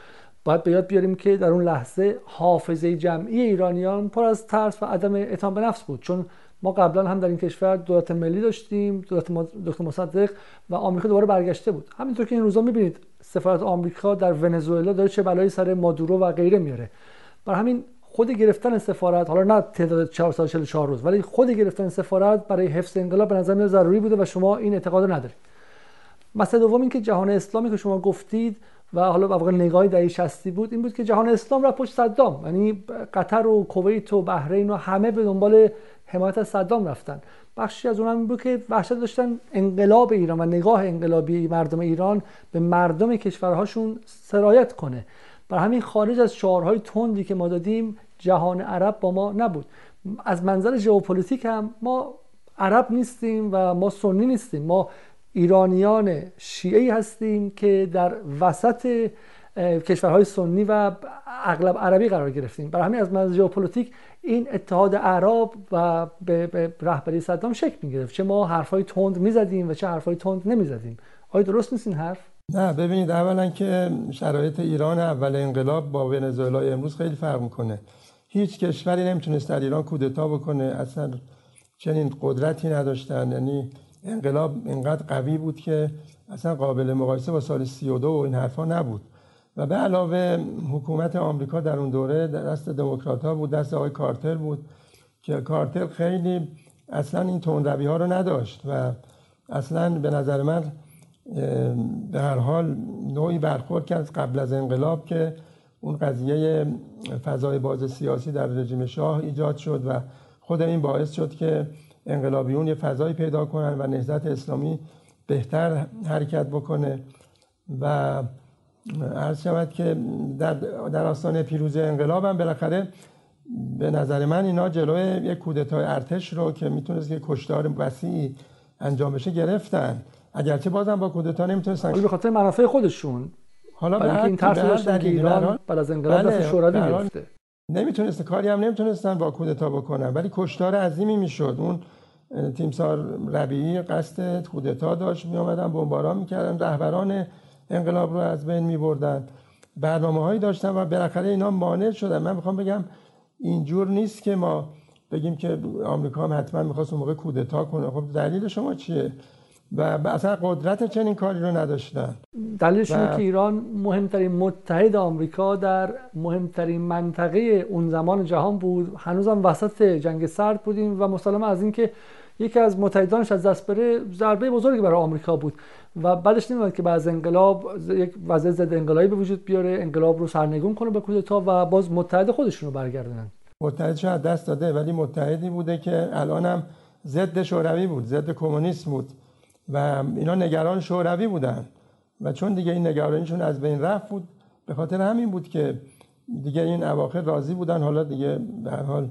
باید به یاد بیاریم که در اون لحظه حافظه جمعی ایرانیان پر از ترس و عدم اعتماد به نفس بود چون ما قبلا هم در این کشور دولت ملی داشتیم دولت دکتر مصدق و آمریکا دوباره برگشته بود. همینطور که این روزا می‌بینید سفارت آمریکا در ونزوئلا داره چه بلایی سر مادورو و غیره میاره. بر همین خود گرفتن سفارت حالا نه تعداد 444 روز ولی خود گرفتن سفارت برای حفظ انقلاب به نظر ضروری بوده و شما این اعتقاد ندارید. مسئله دوم این که جهان اسلامی که شما گفتید و حالا واقعا نگاهی در 60 بود این بود که جهان اسلام را پشت صدام. یعنی قطر و کویت و بحرین و همه به دنبال حمایت از صدام رفتن. بخشی از اونم بود که وحشت داشتن انقلاب ایران و نگاه انقلابی مردم ایران به مردم کشورهاشون سرایت کنه. برای همین خارج از شعارهای تندی که ما دادیم جهان عرب با ما نبود. از منظر ژئوپلیتیک هم ما عرب نیستیم و ما سنی نیستیم. ما ایرانیان شیعی هستیم که در وسط کشورهای سنی و اغلب عربی قرار گرفتیم. برای همین از منظر ژئوپلیتیک این اتحاد عرب و به, رهبری صدام شکل می گرفت چه ما حرفای تند می‌زدیم و چه حرفای تند نمی‌زدیم. آیا درست نیست این حرف؟ نه ببینید اولا که شرایط ایران اول انقلاب با ونزوئلا امروز خیلی فرق می‌کنه. هیچ کشوری نمی‌تونست در ایران کودتا بکنه. اصلا چنین قدرتی نداشتن. یعنی انقلاب اینقدر قوی بود که اصلا قابل مقایسه با سال 32 و این حرفا نبود. و به علاوه حکومت آمریکا در اون دوره دست دموکرات ها بود دست آقای کارتر بود که کارتر خیلی اصلا این تندروی ها رو نداشت و اصلا به نظر من به هر حال نوعی برخورد کرد قبل از انقلاب که اون قضیه فضای باز سیاسی در رژیم شاه ایجاد شد و خود این باعث شد که انقلابیون یه فضایی پیدا کنن و نهضت اسلامی بهتر حرکت بکنه و عرض شود که در, در آستانه پیروزی انقلاب هم بالاخره به نظر من اینا جلوی یک کودتای ارتش رو که می‌تونست که کشتار وسیعی انجام بشه گرفتن. اگرچه بازم با کودتا نمی‌تونستن به خاطر منافع خودشون. حالا به این ترس داشتن که ایران بعد از انقلاب بله دست شوروی گرفته. نمی‌تونست کاری هم نمی‌تونستن با کودتا بکنن. ولی کشتار عظیمی می‌شد. اون تیمسار ربیعی قصد کودتا داشت می اومدن بمباران می‌کردن. رهبران انقلاب رو از بین میبردن برنامه هایی داشتن و بالاخره اینا مانع شدن. من می‌خوام بگم اینجور نیست که ما بگیم که آمریکا هم حتما می‌خواست اون موقع کودتا کنه. خب دلیل شما چیه؟ و اصلا قدرت چنین کاری رو نداشتن. دلیلش اینه که ایران مهمترین متحد آمریکا در مهمترین منطقه اون زمان جهان بود. هنوزم وسط جنگ سرد بودیم و مسلم از اینکه یکی از متحدانش از دست بره ضربه بزرگی برای آمریکا بود. و بعدش نمیاد که بعد انقلاب یک وضع ضد انقلابی به وجود بیاره انقلاب رو سرنگون کنه به کودتا و باز متحد خودشون رو برگردونن. متحدش از دست داده ولی متحدی بوده که الانم ضد شوروی بود ضد کمونیسم بود و اینا نگران شوروی بودن. و چون دیگه این نگرانیشون از بین رفت بود به خاطر همین بود که دیگه این اواخر راضی بودن. حالا دیگه به هر حال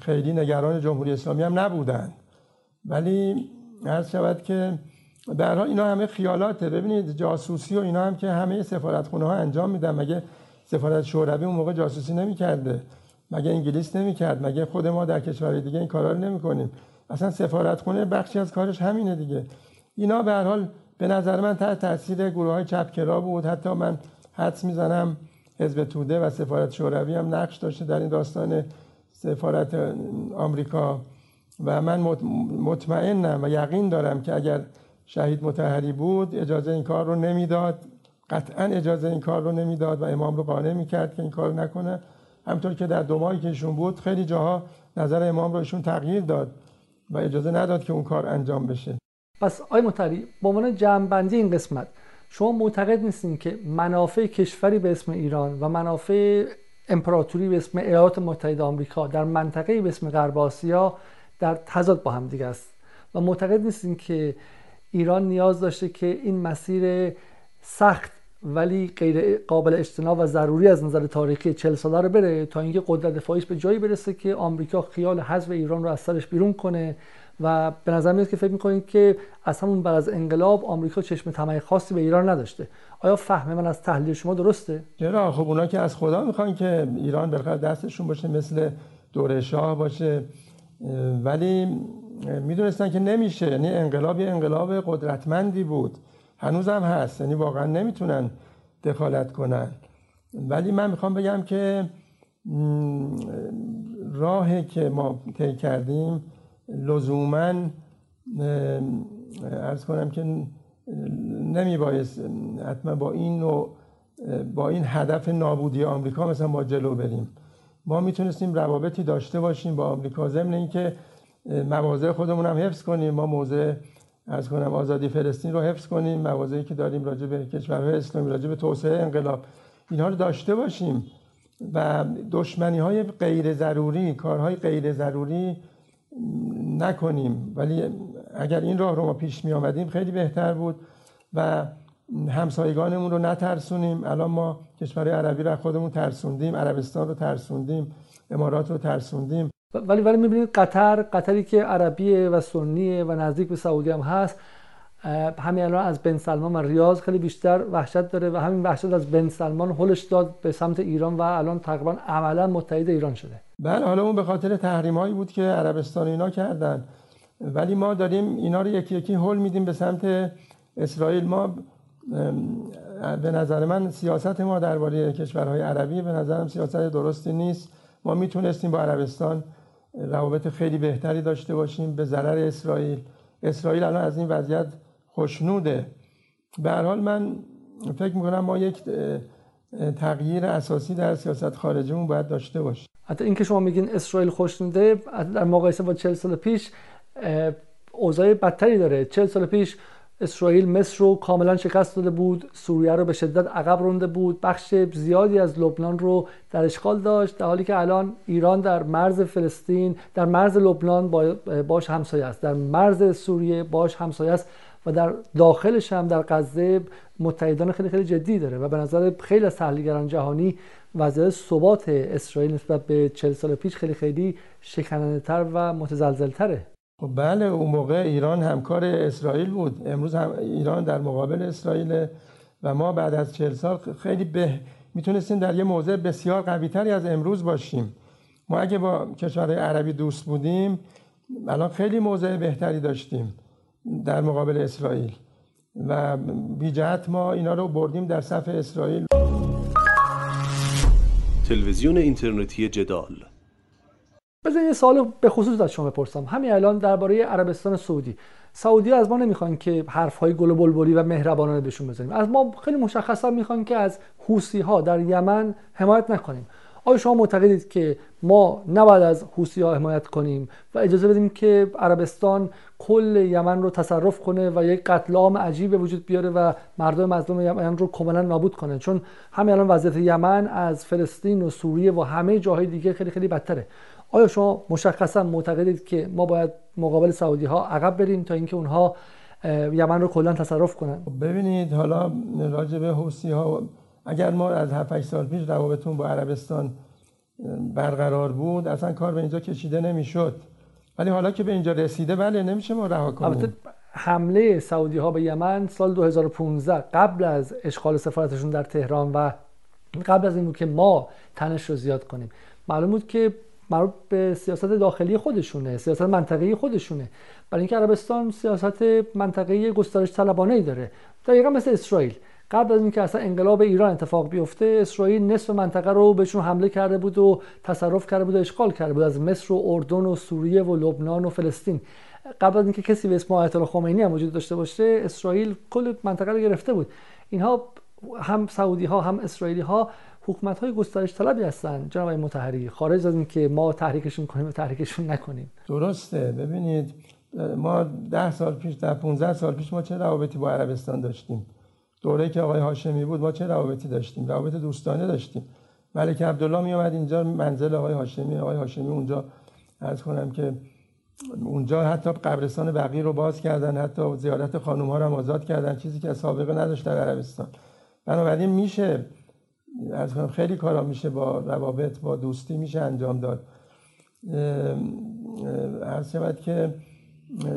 خیلی نگران جمهوری اسلامی هم نبودن. ولی عرض شود که حال اینا همه خیالاته. ببینید جاسوسی و اینا هم که همه سفارتخونه ها انجام میدن. مگه سفارت شوروی اون موقع جاسوسی نمی‌کرده؟ مگه انگلیس نمی‌کرد؟ مگه خود ما در کشورهای دیگه این کارا رو نمی‌کنیم؟ اصلا سفارتخونه بخشی از کارش همینه دیگه. اینا به هر حال به نظر من تحت تاثیر گروه های چپکرا بود. حتی من حدس می‌زنم حزب توده و سفارت شوروی هم نقش داشته در این داستان سفارت آمریکا. و من مطمئنم و یقین دارم که اگر شهید متحری بود اجازه این کار رو نمی‌داد. قطعا اجازه این کار رو نمی‌داد و امام رو قانع می‌کرد که این کار نکنه. همطور که در دو ماهی که ایشون بود خیلی جاها نظر امام رو ایشون تغییر داد و اجازه نداد که اون کار انجام بشه. پس آی متحری به عنوان جمعبندی این قسمت شما معتقد نیستین که منافع کشوری به اسم ایران و منافع امپراتوری به اسم ایالات متحده آمریکا در منطقه به اسم غرب آسیا در تضاد با هم دیگه است؟ و معتقد نیستیم که ایران نیاز داشته که این مسیر سخت ولی غیر قابل اجتناب و ضروری از نظر تاریخی 40 ساله رو بره تا اینکه قدرت دفاعیش به جایی برسه که آمریکا خیال حذف ایران رو از سرش بیرون کنه. و به نظر میاد که فکر می‌کنید که از همون بعد از انقلاب آمریکا چشم طمع خاصی به ایران نداشته. آیا فهم من از تحلیل شما درسته؟ چرا خب اونا که از خدا می‌خوان که ایران بالاخره دستشون باشه مثل دوره شاه باشه. ولی می‌دونستن که نمیشه. یعنی انقلاب یه انقلاب قدرتمندی بود. هنوزم هست. یعنی واقعا نمی‌تونن دخالت کنن. ولی من می‌خوام بگم که راهی که ما طی کردیم لزوما ارز کنم که نمی حتما با این نوع با این هدف نابودی آمریکا مثلا ما جلو بریم. ما می‌تونستیم روابطی داشته باشیم با آمریکا. ضمن اینکه مواضع خودمون هم حفظ کنیم. ما موضع از کنم آزادی فلسطین رو حفظ کنیم مواضعی که داریم راجع به کشورهای اسلامی راجع به توسعه انقلاب اینها رو داشته باشیم. و دشمنی های غیر ضروری کارهای غیر ضروری نکنیم. ولی اگر این راه رو ما پیش می آمدیم خیلی بهتر بود و همسایگانمون رو نترسونیم. الان ما کشورهای عربی رو خودمون ترسوندیم عربستان رو ترسوندیم امارات رو ترسوندیم. ولی ولی می‌بینید قطر قطری که عربیه و سنیه و نزدیک به سعودی هم هست همین الان از بن سلمان و ریاض خیلی بیشتر وحشت داره و همین وحشت از بن سلمان هلش داد به سمت ایران و الان تقریبا عملا متحد ایران شده. بله حالا اون به خاطر تحریم هایی بود که عربستان اینا کردن. ولی ما داریم اینا رو یکی یکی هل میدیم به سمت اسرائیل. ما به نظر من سیاست ما درباره کشورهای عربی به نظرم سیاست درستی نیست. ما می‌تونستیم با عربستان روابط خیلی بهتری داشته باشیم. به ضرر اسرائیل. اسرائیل الان از این وضعیت خوشنوده به هر حال من فکر می‌کنم ما یک تغییر اساسی در سیاست خارجیمون باید داشته باشیم. حتی اینکه شما میگین اسرائیل خوشنوده در مقایسه با 40 سال پیش اوضاع بدتری داره. 40 سال پیش اسرائیل مصر رو کاملا شکست داده بود سوریه رو به شدت عقب رونده بود بخش زیادی از لبنان رو در اشغال داشت در حالی که الان ایران در مرز فلسطین در مرز لبنان باش همسایه است در مرز سوریه باش همسایه است و در داخلش هم در غزه متحدان خیلی خیلی جدی داره و به نظر خیلی از تحلیلگران جهانی وضعیت ثبات اسرائیل نسبت به 40 سال پیش خیلی خیلی شکننده تر و متزلزل تره خب بله اون موقع ایران همکار اسرائیل بود. امروز هم ایران در مقابل اسرائیل و ما بعد از چهل سال خیلی به می‌تونستیم در یه موضع بسیار قوی تری از امروز باشیم. ما اگه با کشورهای عربی دوست بودیم الان خیلی موضع بهتری داشتیم در مقابل اسرائیل. و بی ما اینا رو بردیم در صف اسرائیل. تلویزیون اینترنتی جدال بذار یه سوال به خصوص از شما بپرسم. همین الان درباره عربستان سعودی. سعودی از ما نمی‌خوان که حرف های گل و بلبلی و مهربانانه بهشون بزنیم. از ما خیلی مشخصا می‌خوان که از حوسی ها در یمن حمایت نکنیم. آیا شما معتقدید که ما نباید از حوسی ها حمایت کنیم و اجازه بدیم که عربستان کل یمن رو تصرف کنه و یک قتل عام عجیب به وجود بیاره و مردم مظلوم یمن رو کاملا نابود کنه؟ چون همین الان وضعیت یمن از فلسطین و سوریه و همه جاهای دیگه خیلی خیلی بدتره. آیا شما مشخصا معتقدید که ما باید مقابل سعودی ها عقب بریم تا اینکه اونها یمن رو کلا تصرف کنن؟ ببینید حالا راجع به حوسی ها اگر ما از 7 سال پیش روابطمون با عربستان برقرار بود اصلا کار به اینجا کشیده نمی‌شد. ولی حالا که به اینجا رسیده بله نمیشه ما رها کنیم. حمله سعودی ها به یمن سال 2015 قبل از اشغال سفارتشون در تهران و قبل از این بود که ما تنش رو زیاد کنیم. معلوم بود که مربوط به سیاست داخلی خودشونه سیاست منطقه‌ای خودشونه. برای اینکه عربستان سیاست منطقه‌ای گسترش طلبانه ای داره. دقیقا مثل اسرائیل. قبل از اینکه اصلا انقلاب ایران اتفاق بیفته اسرائیل نصف منطقه رو بهشون حمله کرده بود و تصرف کرده بود و اشغال کرده بود از مصر و اردن و سوریه و لبنان و فلسطین. قبل از اینکه کسی به اسم آیت الله خمینی هم وجود داشته باشه اسرائیل کل منطقه رو گرفته بود. اینها هم سعودی ها هم اسرائیلی ها حکومت های گسترش طلبی هستن جناب متحری خارج از اینکه ما تحریکشون کنیم و تحریکشون نکنیم. درسته. ببینید ما ده سال پیش ده 15 سال پیش ما چه روابطی با عربستان داشتیم؟ دوره که آقای هاشمی بود ما چه روابطی داشتیم؟ روابط دوستانه داشتیم. ملک عبدالله می اومد اینجا منزل آقای هاشمی. آقای هاشمی اونجا عرض کنم که اونجا حتی قبرستان بقیه رو باز کردن حتی زیارت خانم ها رو آزاد کردن. چیزی که سابقه نداشت در عربستان. بنابراین میشه از خیلی کارا میشه با روابط با دوستی میشه انجام داد. هر شود که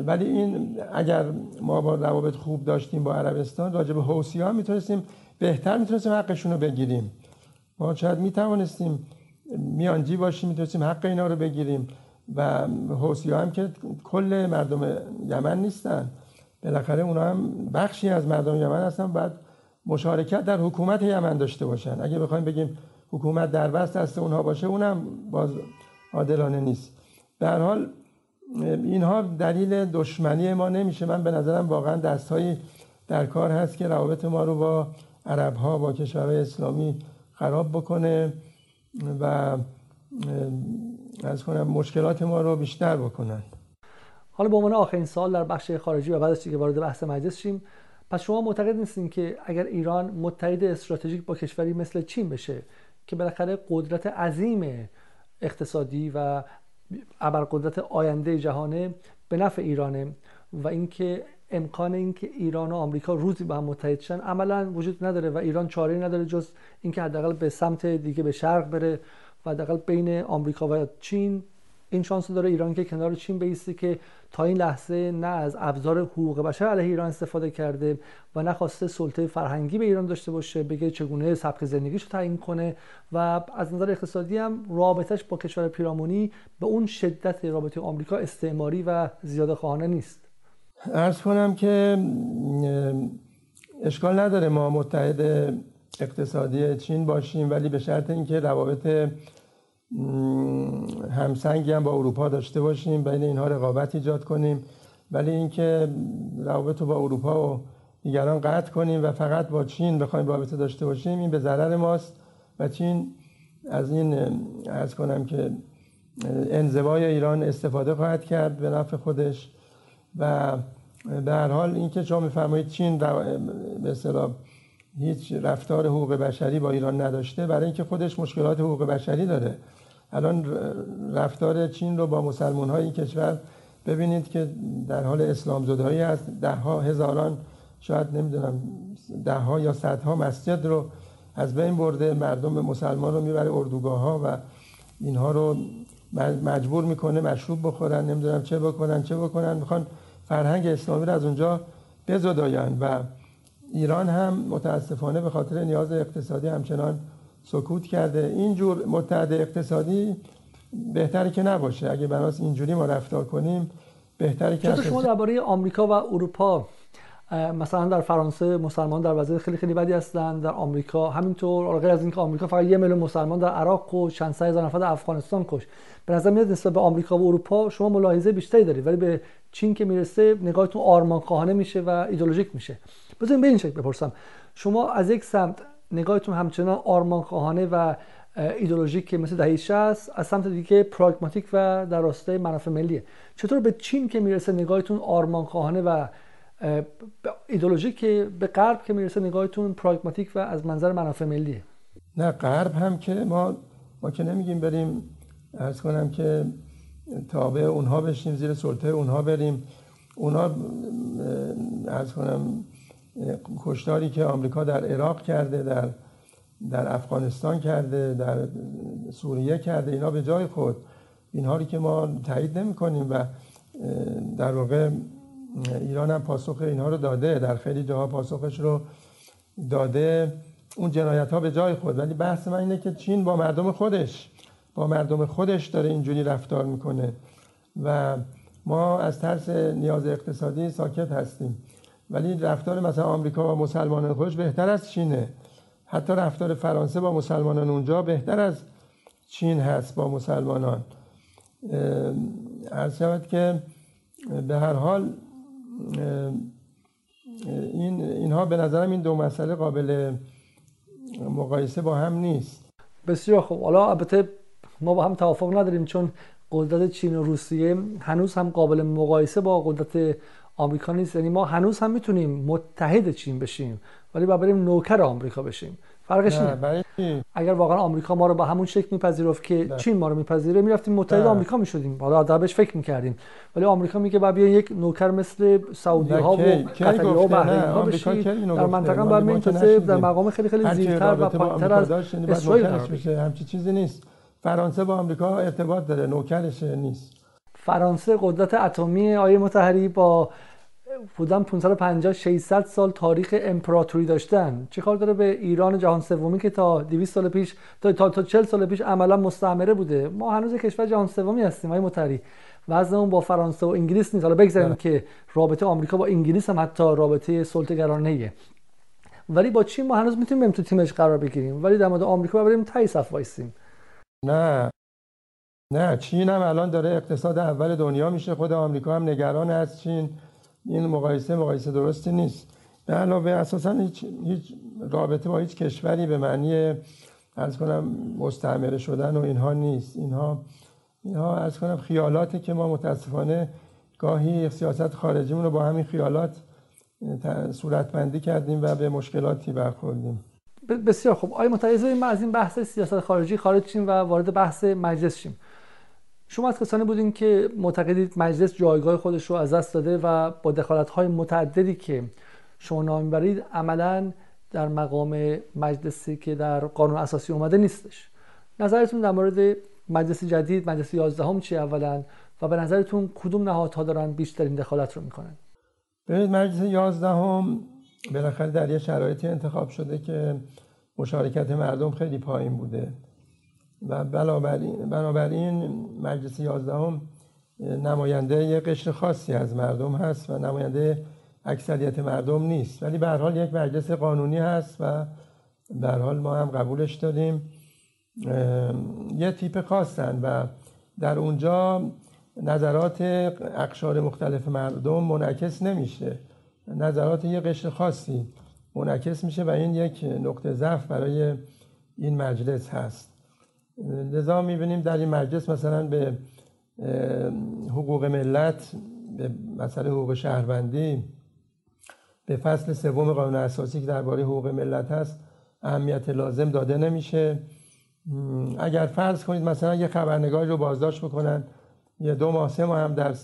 ولی این اگر ما با روابط خوب داشتیم با عربستان راجع به حوسی ها می‌تونستیم بهتر می‌تونستیم حقشون رو بگیریم. ما شاید می‌توانستیم میانجی باشیم می‌تونستیم حق اینا رو بگیریم و حوسی ها هم که کل مردم یمن نیستن. بالاخره اونا هم بخشی از مردم یمن هستن بعد مشارکت در حکومت یمن داشته باشن. اگه بخوایم بگیم حکومت در بست دست اونها باشه اونم باز عادلانه نیست. به هر حال اینها دلیل دشمنی ما نمیشه. من به نظرم واقعا دستهایی در کار هست که روابط ما رو با عرب ها با کشورهای اسلامی خراب بکنه و از کنم مشکلات ما رو بیشتر بکنن. حالا به عنوان آخرین سال در بخش خارجی و بعدش دیگه وارد بحث مجلس شیم پس شما معتقد نیستین که اگر ایران متحد استراتژیک با کشوری مثل چین بشه که بالاخره قدرت عظیم اقتصادی و ابرقدرت آینده جهانه به نفع ایرانه و اینکه امکان اینکه ایران و آمریکا روزی با هم متحد شن عملا وجود نداره و ایران چاره نداره جز اینکه حداقل به سمت دیگه به شرق بره و حداقل بین آمریکا و چین این شانس داره ایران که کنار چین بیسته که تا این لحظه نه از ابزار حقوق بشر علیه ایران استفاده کرده و نه خواسته سلطه فرهنگی به ایران داشته باشه بگه چگونه سبک زندگیش رو تعیین کنه و از نظر اقتصادی هم رابطش با کشور پیرامونی به اون شدت رابطه آمریکا استعماری و زیاده خواهانه نیست. ارز کنم که اشکال نداره ما متحد اقتصادی چین باشیم ولی به شرط اینکه روابط همسنگی هم با اروپا داشته باشیم بین اینها رقابت ایجاد کنیم. ولی اینکه روابط رو با اروپا و دیگران قطع کنیم و فقط با چین بخوایم رابطه داشته باشیم این به ضرر ماست. و چین از این ارز کنم که انزوای ایران استفاده خواهد کرد به نفع خودش. و به هر حال اینکه شما میفرمایید چین به اصطلاح هیچ رفتار حقوق بشری با ایران نداشته برای اینکه خودش مشکلات حقوق بشری داره. الان رفتار چین رو با مسلمان های این کشور ببینید که در حال اسلام زدایی هست ده ها هزاران شاید نمی‌دونم ده ها یا صدها مسجد رو از بین برده. مردم مسلمان رو می‌بره اردوگاه ها و اینها رو مجبور می‌کنه مشروب بخورن. نمی‌دونم چه بکنن چه بکنن. می‌خوان فرهنگ اسلامی رو از اونجا بزداین و ایران هم متاسفانه به خاطر نیاز اقتصادی همچنان سکوت کرده. اینجور متحد اقتصادی بهتره که نباشه. اگه بناس اینجوری ما رفتار کنیم بهتره که چطور شما درباره آمریکا و اروپا مثلا در فرانسه مسلمان در وضعیت خیلی خیلی بدی هستند در آمریکا همینطور غیر از اینکه آمریکا فقط یه میلیون مسلمان در عراق و چند هزار نفر در افغانستان کش به نظر میاد نسبت به آمریکا و اروپا شما ملاحظه بیشتری دارید ولی به چین که می‌رسه نگاهتون آرمان خواهانه میشه و ایدولوژیک میشه. بذارین به این شکل بپرسم. شما از یک سمت نگاهتون همچنان آرمان خواهانه و ایدولوژیک که مثل دهه 60 از سمت دیگه پراگماتیک و در راستای منافع ملیه. چطور به چین که می‌رسه نگاهتون آرمان خواهانه و ایدولوژیک به غرب که می‌رسه نگاهتون پراگماتیک و از منظر منافع ملیه؟ نه غرب هم که ما ما که نمیگیم بریم ارز کنم که تابع اونها بشیم زیر سلطه اونها بریم. اونها ارز کنم کشتاری که آمریکا در عراق کرده در در افغانستان کرده در سوریه کرده اینا به جای خود. اینها رو که ما تایید نمی کنیم و در واقع ایران هم پاسخ اینها رو داده. در خیلی جاها پاسخش رو داده. اون جنایت ها به جای خود. ولی بحث من اینه که چین با مردم خودش با مردم خودش داره اینجوری رفتار می‌کنه. و ما از ترس نیاز اقتصادی ساکت هستیم. ولی رفتار مثلا آمریکا و مسلمانان خودش بهتر از چینه. حتی رفتار فرانسه با مسلمانان اونجا بهتر از چین هست با مسلمانان. عرض شود که به هر حال این اینها به نظرم این دو مسئله قابل مقایسه با هم نیست. بسیار خوب. حالا البته ما با هم توافق نداریم چون قدرت چین و روسیه هنوز هم قابل مقایسه با قدرت آمریکا نیست. یعنی ما هنوز هم می‌تونیم متحد چین بشیم ولی باید بریم نوکر آمریکا بشیم. فرقش اینه. اگر واقعا آمریکا ما رو با همون شکل میپذیرفت که بله. چین ما رو میپذیره می‌رفتیم متحد. آمریکا می‌شدیم. حالا بهش فکر می‌کردیم. ولی آمریکا میگه باید یک نوکر مثل سعودی ها و قطری ها و بحرین ها بشید. در منطقه باید این در مقام خیلی خیلی زیرتر و پایینتر از اسرائیل همچی چیزی نیست. فرانسه با آمریکا ارتباط داره. نوکرش نیست. فرانسه قدرت اتمی آیه متحری با بودن 550 600 سال تاریخ امپراتوری داشتن. چه کار داره به ایران جهان سومی که تا 200 سال پیش تا تا, تا 40 سال پیش عملا مستعمره بوده؟ ما هنوز کشور جهان سومی هستیم های متری وضعمون با فرانسه و انگلیس نیست. حالا بگذاریم بله. که رابطه آمریکا با انگلیس هم حتی رابطه سلطه‌گرانه ولی با چین ما هنوز می‌تونیم تو تیمش قرار بگیریم. ولی در مورد آمریکا بریم تای صف وایسیم. نه. نه چین هم الان داره اقتصاد اول دنیا میشه خود آمریکا هم نگران از چین. این مقایسه مقایسه درستی نیست. به علاوه اساسا هیچ, هیچ رابطه با هیچ کشوری به معنی از کنم مستعمره شدن و اینها نیست. اینها اینها از کنم خیالاتی که ما متاسفانه گاهی سیاست خارجیمون رو با همین خیالات صورتبندی کردیم و به مشکلاتی برخوردیم. بسیار خوب. آیا متعیزه ما از این بحث سیاست خارجی خارج شیم و وارد بحث مجلس شیم. شما از کسانی بودین که معتقدید مجلس جایگاه خودش رو از دست داده و با دخالت های متعددی که شما نام برید عملا در مقام مجلسی که در قانون اساسی اومده نیستش. نظرتون در مورد مجلس جدید مجلس 11 هم چی اولا و به نظرتون کدوم نهادها دارن بیشترین دخالت رو می‌کنن؟ ببینید مجلس 11 هم بالاخره در یه شرایطی انتخاب شده که مشارکت مردم خیلی پایین بوده. و بنابراین, بنابراین مجلس 11 هم نماینده یه قشر خاصی از مردم هست و نماینده اکثریت مردم نیست. ولی به حال یک مجلس قانونی هست و به حال ما هم قبولش داریم یه تیپ خاصن و در اونجا نظرات اقشار مختلف مردم منعکس نمیشه. نظرات یه قشر خاصی منعکس میشه و این یک نقطه ضعف برای این مجلس هست. لذا می‌بینیم در این مجلس مثلا به حقوق ملت به مسئله حقوق شهروندی به فصل سوم قانون اساسی که درباره حقوق ملت هست اهمیت لازم داده نمیشه. اگر فرض کنید مثلا یه خبرنگاری رو بازداشت بکنن یه دو ماه سه ماه هم در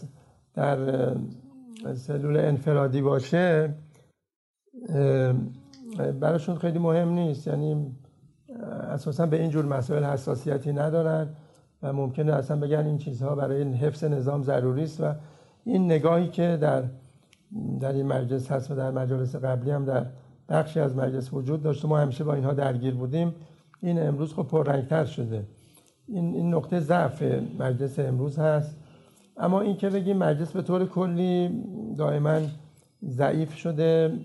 در سلول انفرادی باشه براشون خیلی مهم نیست. یعنی اساسا به این جور مسائل حساسیتی ندارن و ممکنه اصلا بگن این چیزها برای حفظ نظام ضروری است و این نگاهی که در در این مجلس هست و در مجالس قبلی هم در بخشی از مجلس وجود داشت ما همیشه با اینها درگیر بودیم. این امروز خب پررنگتر شده. این, این نقطه ضعف مجلس امروز هست. اما این که بگیم مجلس به طور کلی دائما ضعیف شده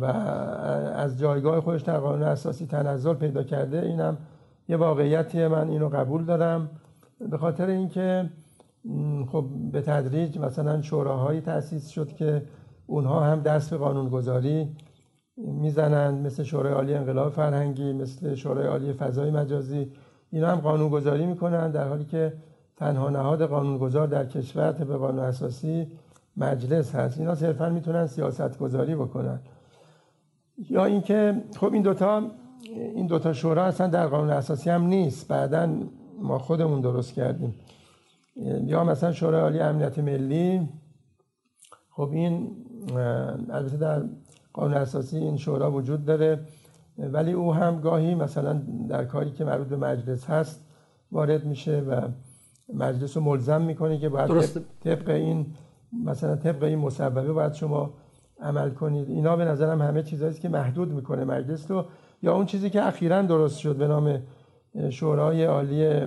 و از جایگاه خودش در قانون اساسی تنزل پیدا کرده اینم یه واقعیتی من اینو قبول دارم. به خاطر اینکه خب به تدریج مثلا شوراهایی تأسیس شد که اونها هم دست به قانونگذاری می‌زنند مثل شورای عالی انقلاب فرهنگی مثل شورای عالی فضای مجازی. اینا هم قانونگذاری می‌کنن در حالی که تنها نهاد قانونگذار در کشور به قانون اساسی مجلس هست. اینا صرفا می‌تونن سیاست گذاری بکنن. یا اینکه خب این دوتا این دوتا شورا اصلا در قانون اساسی هم نیست بعدا ما خودمون درست کردیم. یا مثلا شورای عالی امنیت ملی. خب این البته در قانون اساسی این شورا وجود داره ولی او هم گاهی مثلا در کاری که مربوط به مجلس هست وارد میشه و مجلس رو ملزم می‌کنه که باید طبق این مثلا طبق این مصوبه باید شما عمل کنید. اینا به نظرم همه چیزایی که محدود می‌کنه مجلس رو. یا اون چیزی که اخیرا درست شد به نام شورای عالی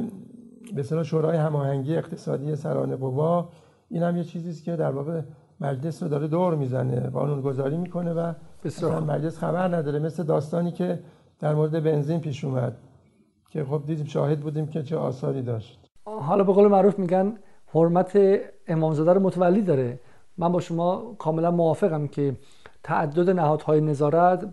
به شورای هماهنگی اقتصادی سران قوا این هم یه چیزی است که در واقع مجلس رو داره دور می‌زنه قانون گذاری می‌کنه و مثلا مجلس خبر نداره. مثل داستانی که در مورد بنزین پیش اومد که خب دیدیم شاهد بودیم که چه آثاری داشت. حالا به قول معروف میگن حرمت امامزاده رو متولی داره. من با شما کاملا موافقم که تعدد نهادهای نظارت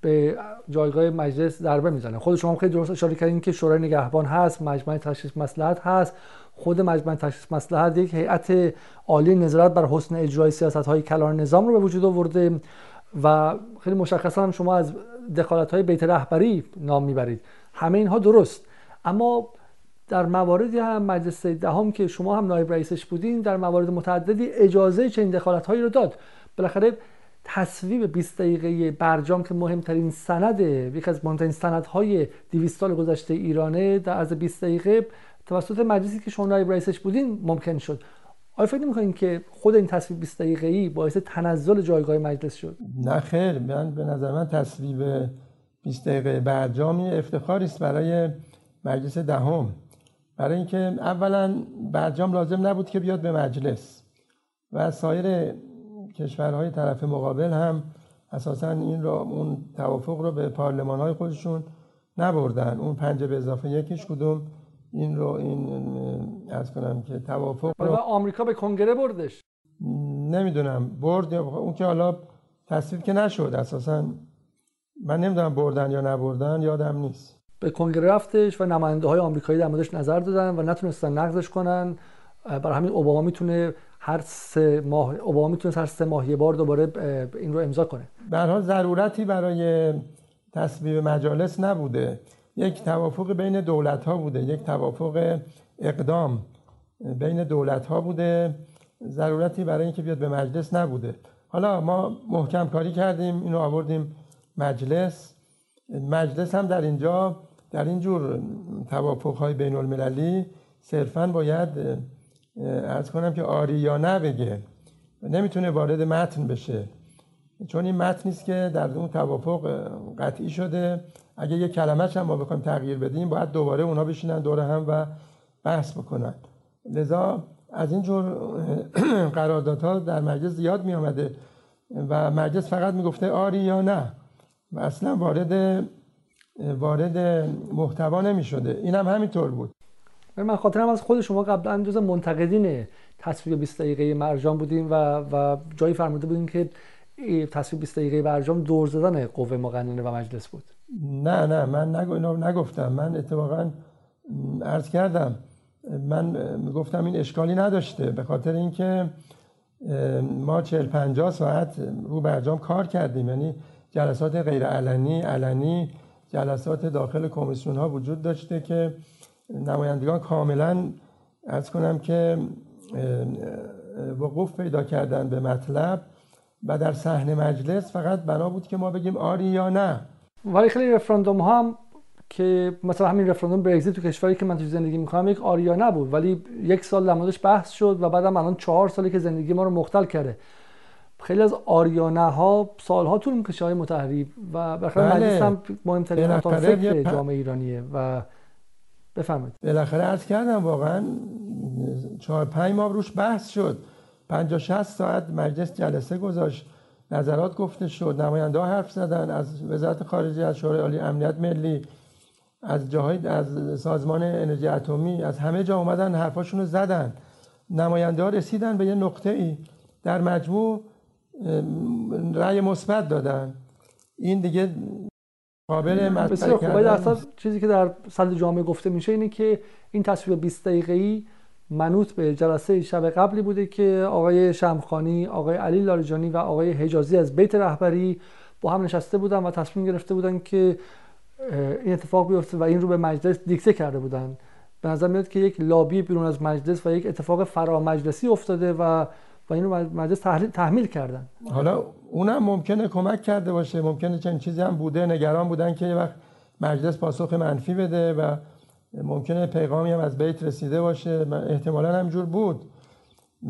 به جایگاه مجلس ضربه می‌زنه. خود شما خیلی درست اشاره کردین که شورای نگهبان هست مجمع تشخیص مسلحت هست. خود مجمع تشخیص مسلحت یک هیئت عالی نظارت بر حسن اجرای سیاست های کلان نظام رو به وجود آورده و خیلی مشخصا هم شما از دخالت های بیت رهبری نام می‌برید. همه اینها درست. اما در مواردی هم مجلس دهم که شما هم نایب رئیسش بودین در موارد متعددی اجازه چنین دخالت هایی رو داد. بالاخره تصویب 20 دقیقه برجام که مهمترین سند یک از مهمترین سندهای 200 سال گذشته ایرانه در از 20 دقیقه توسط مجلسی که شما نایب رئیسش بودین ممکن شد. آیا فکر نمی‌کنین که خود این تصویب 20 ای باعث تنزل جایگاه مجلس شد؟ نه خیر من به نظر من تصویب 20 دقیقه برجامی افتخاری است برای مجلس دهم. برای اینکه اولا برجام لازم نبود که بیاد به مجلس و سایر کشورهای طرف مقابل هم اساسا این رو اون توافق رو به پارلمان های خودشون نبردن. اون پنج به اضافه یکیش کدوم؟ این رو این از کنم که توافق رو آمریکا به کنگره بردش. نمی‌دونم برد اون که حالا تصویب که نشد اساسا من نمی‌دونم بردن یا نبردن یادم نیست. به کنگره رفتش و نماینده های آمریکایی در موردش نظر دادن و نتونستن نقضش کنن. برای همین اوباما می‌تونه هر سه ماه اوباما می‌تونه هر سه ماه یه بار دوباره این رو امضا کنه. به ضرورتی برای تصویب مجالس نبوده. یک توافق بین دولت ها بوده یک توافق اقدام بین دولت ها بوده. ضرورتی برای اینکه بیاد به مجلس نبوده. حالا ما محکم کاری کردیم اینو آوردیم مجلس. مجلس هم در اینجا در این جور توافق های بین المللی صرفا باید ارز کنم که آری یا نه بگه. نمی‌تونه وارد متن بشه. چون این متن نیست که در اون توافق قطعی شده. اگه یه کلمه هم ما بخوایم تغییر بدیم باید دوباره اونا بشینن دور هم و بحث بکنن. لذا از این جور <clears throat> قراردادها در مجلس زیاد می آمده و مجلس فقط می‌گفته آری یا نه. و اصلا وارد وارد محتوا نمی شده این هم همینطور بود. من خاطرم از خود شما قبلا جز منتقدین تصویر 20 دقیقه مرجان بودیم و, و جایی فرموده بودیم که تصویر 20 دقیقه مرجان دور زدن قوه مقننه و مجلس بود. نه نه من اینو نگفتم. من اتفاقا عرض کردم. من گفتم این اشکالی نداشته. به خاطر اینکه ما 40 50 ساعت رو برجام کار کردیم. یعنی جلسات غیر علنی علنی جلسات داخل کمیسیون ها وجود داشته که نمایندگان کاملا از کنم که وقوف پیدا کردن به مطلب و در صحنه مجلس فقط بنا بود که ما بگیم آری یا نه. ولی خیلی رفراندوم ها هم که مثلا همین رفراندوم برگزیت تو کشوری که من تو زندگی می‌کنم یک آریا نبود ولی یک سال در بحث شد و بعدم الان چهار سالی که زندگی ما رو مختل کرده. خیلی از آریانه ها سالها طول می‌کشه های متحری و بالاخره بله. مجلس هم مهمترین فکر جامعه ایرانیه و بفرمایید. بالاخره عرض کردم واقعا چهار پنج ماه روش بحث شد. 50 60 ساعت مجلس جلسه گذاشت. نظرات گفته شد. نماینده ها حرف زدن. از وزارت خارجه از شورای عالی امنیت ملی از جاهای از سازمان انرژی اتمی از همه جا اومدن حرفاشون رو زدن. نماینده ها رسیدن به یه نقطه ای در مجموع رأی مثبت دادن. این دیگه قابل بسیار خوبه چیزی که در صد جامعه گفته میشه اینه که این تصویر 20 ای منوط به جلسه شب قبلی بوده که آقای شمخانی، آقای علی لاریجانی و آقای حجازی از بیت رهبری با هم نشسته بودن و تصمیم گرفته بودن که این اتفاق بیفته و این رو به مجلس دیکته کرده بودن. به نظر میاد که یک لابی بیرون از مجلس و یک اتفاق فرا مجلسی افتاده و و این رو مجلس تحمیل کردن. حالا اونم ممکنه کمک کرده باشه. ممکنه چنین چیزی هم بوده. نگران بودن که یه وقت مجلس پاسخ منفی بده و ممکنه پیغامی هم از بیت رسیده باشه. احتمالا همجور بود.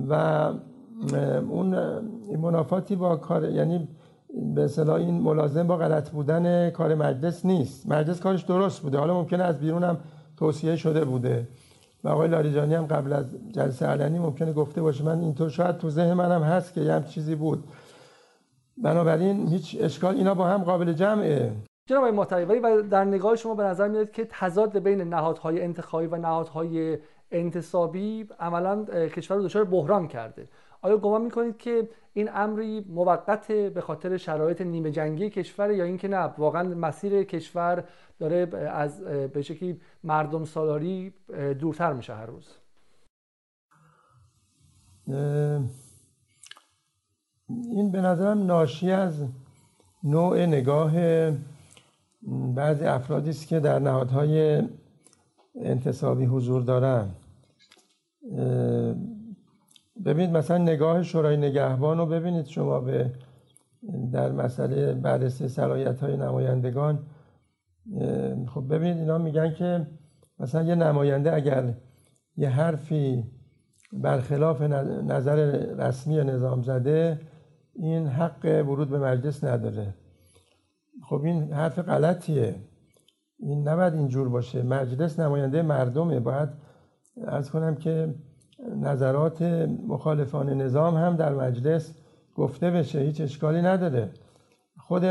و اون منافاتی با کار یعنی به اصطلاح این ملازم با غلط بودن کار مجلس نیست. مجلس کارش درست بوده. حالا ممکنه از بیرون هم توصیه شده بوده. و آقای لاریجانی هم قبل از جلسه علنی ممکنه گفته باشه. من اینطور شاید تو ذهن منم هست که یه چیزی بود. بنابراین هیچ اشکال اینا با هم قابل جمعه. جناب آقای ولی و در نگاه شما به نظر میاد که تضاد بین نهادهای انتخابی و نهادهای انتصابی عملا کشور رو دچار بحران کرده. آیا گمان می‌کنید که این امری موقت به خاطر شرایط نیمه جنگی کشور یا اینکه نه واقعا مسیر کشور داره از به شکلی مردم سالاری دورتر میشه هر روز. این به نظرم ناشی از نوع نگاه بعضی افرادی است که در نهادهای انتصابی حضور دارن. ببینید مثلا نگاه شورای نگهبان رو ببینید شما به در مسئله بررسی صلاحیت های نمایندگان. خب ببینید اینا میگن که مثلا یه نماینده اگر یه حرفی برخلاف نظر رسمی نظام زده این حق ورود به مجلس نداره. خب این حرف غلطیه. این نباید اینجور باشه. مجلس نماینده مردمه. باید از کنم که نظرات مخالفان نظام هم در مجلس گفته بشه. هیچ اشکالی نداره. خود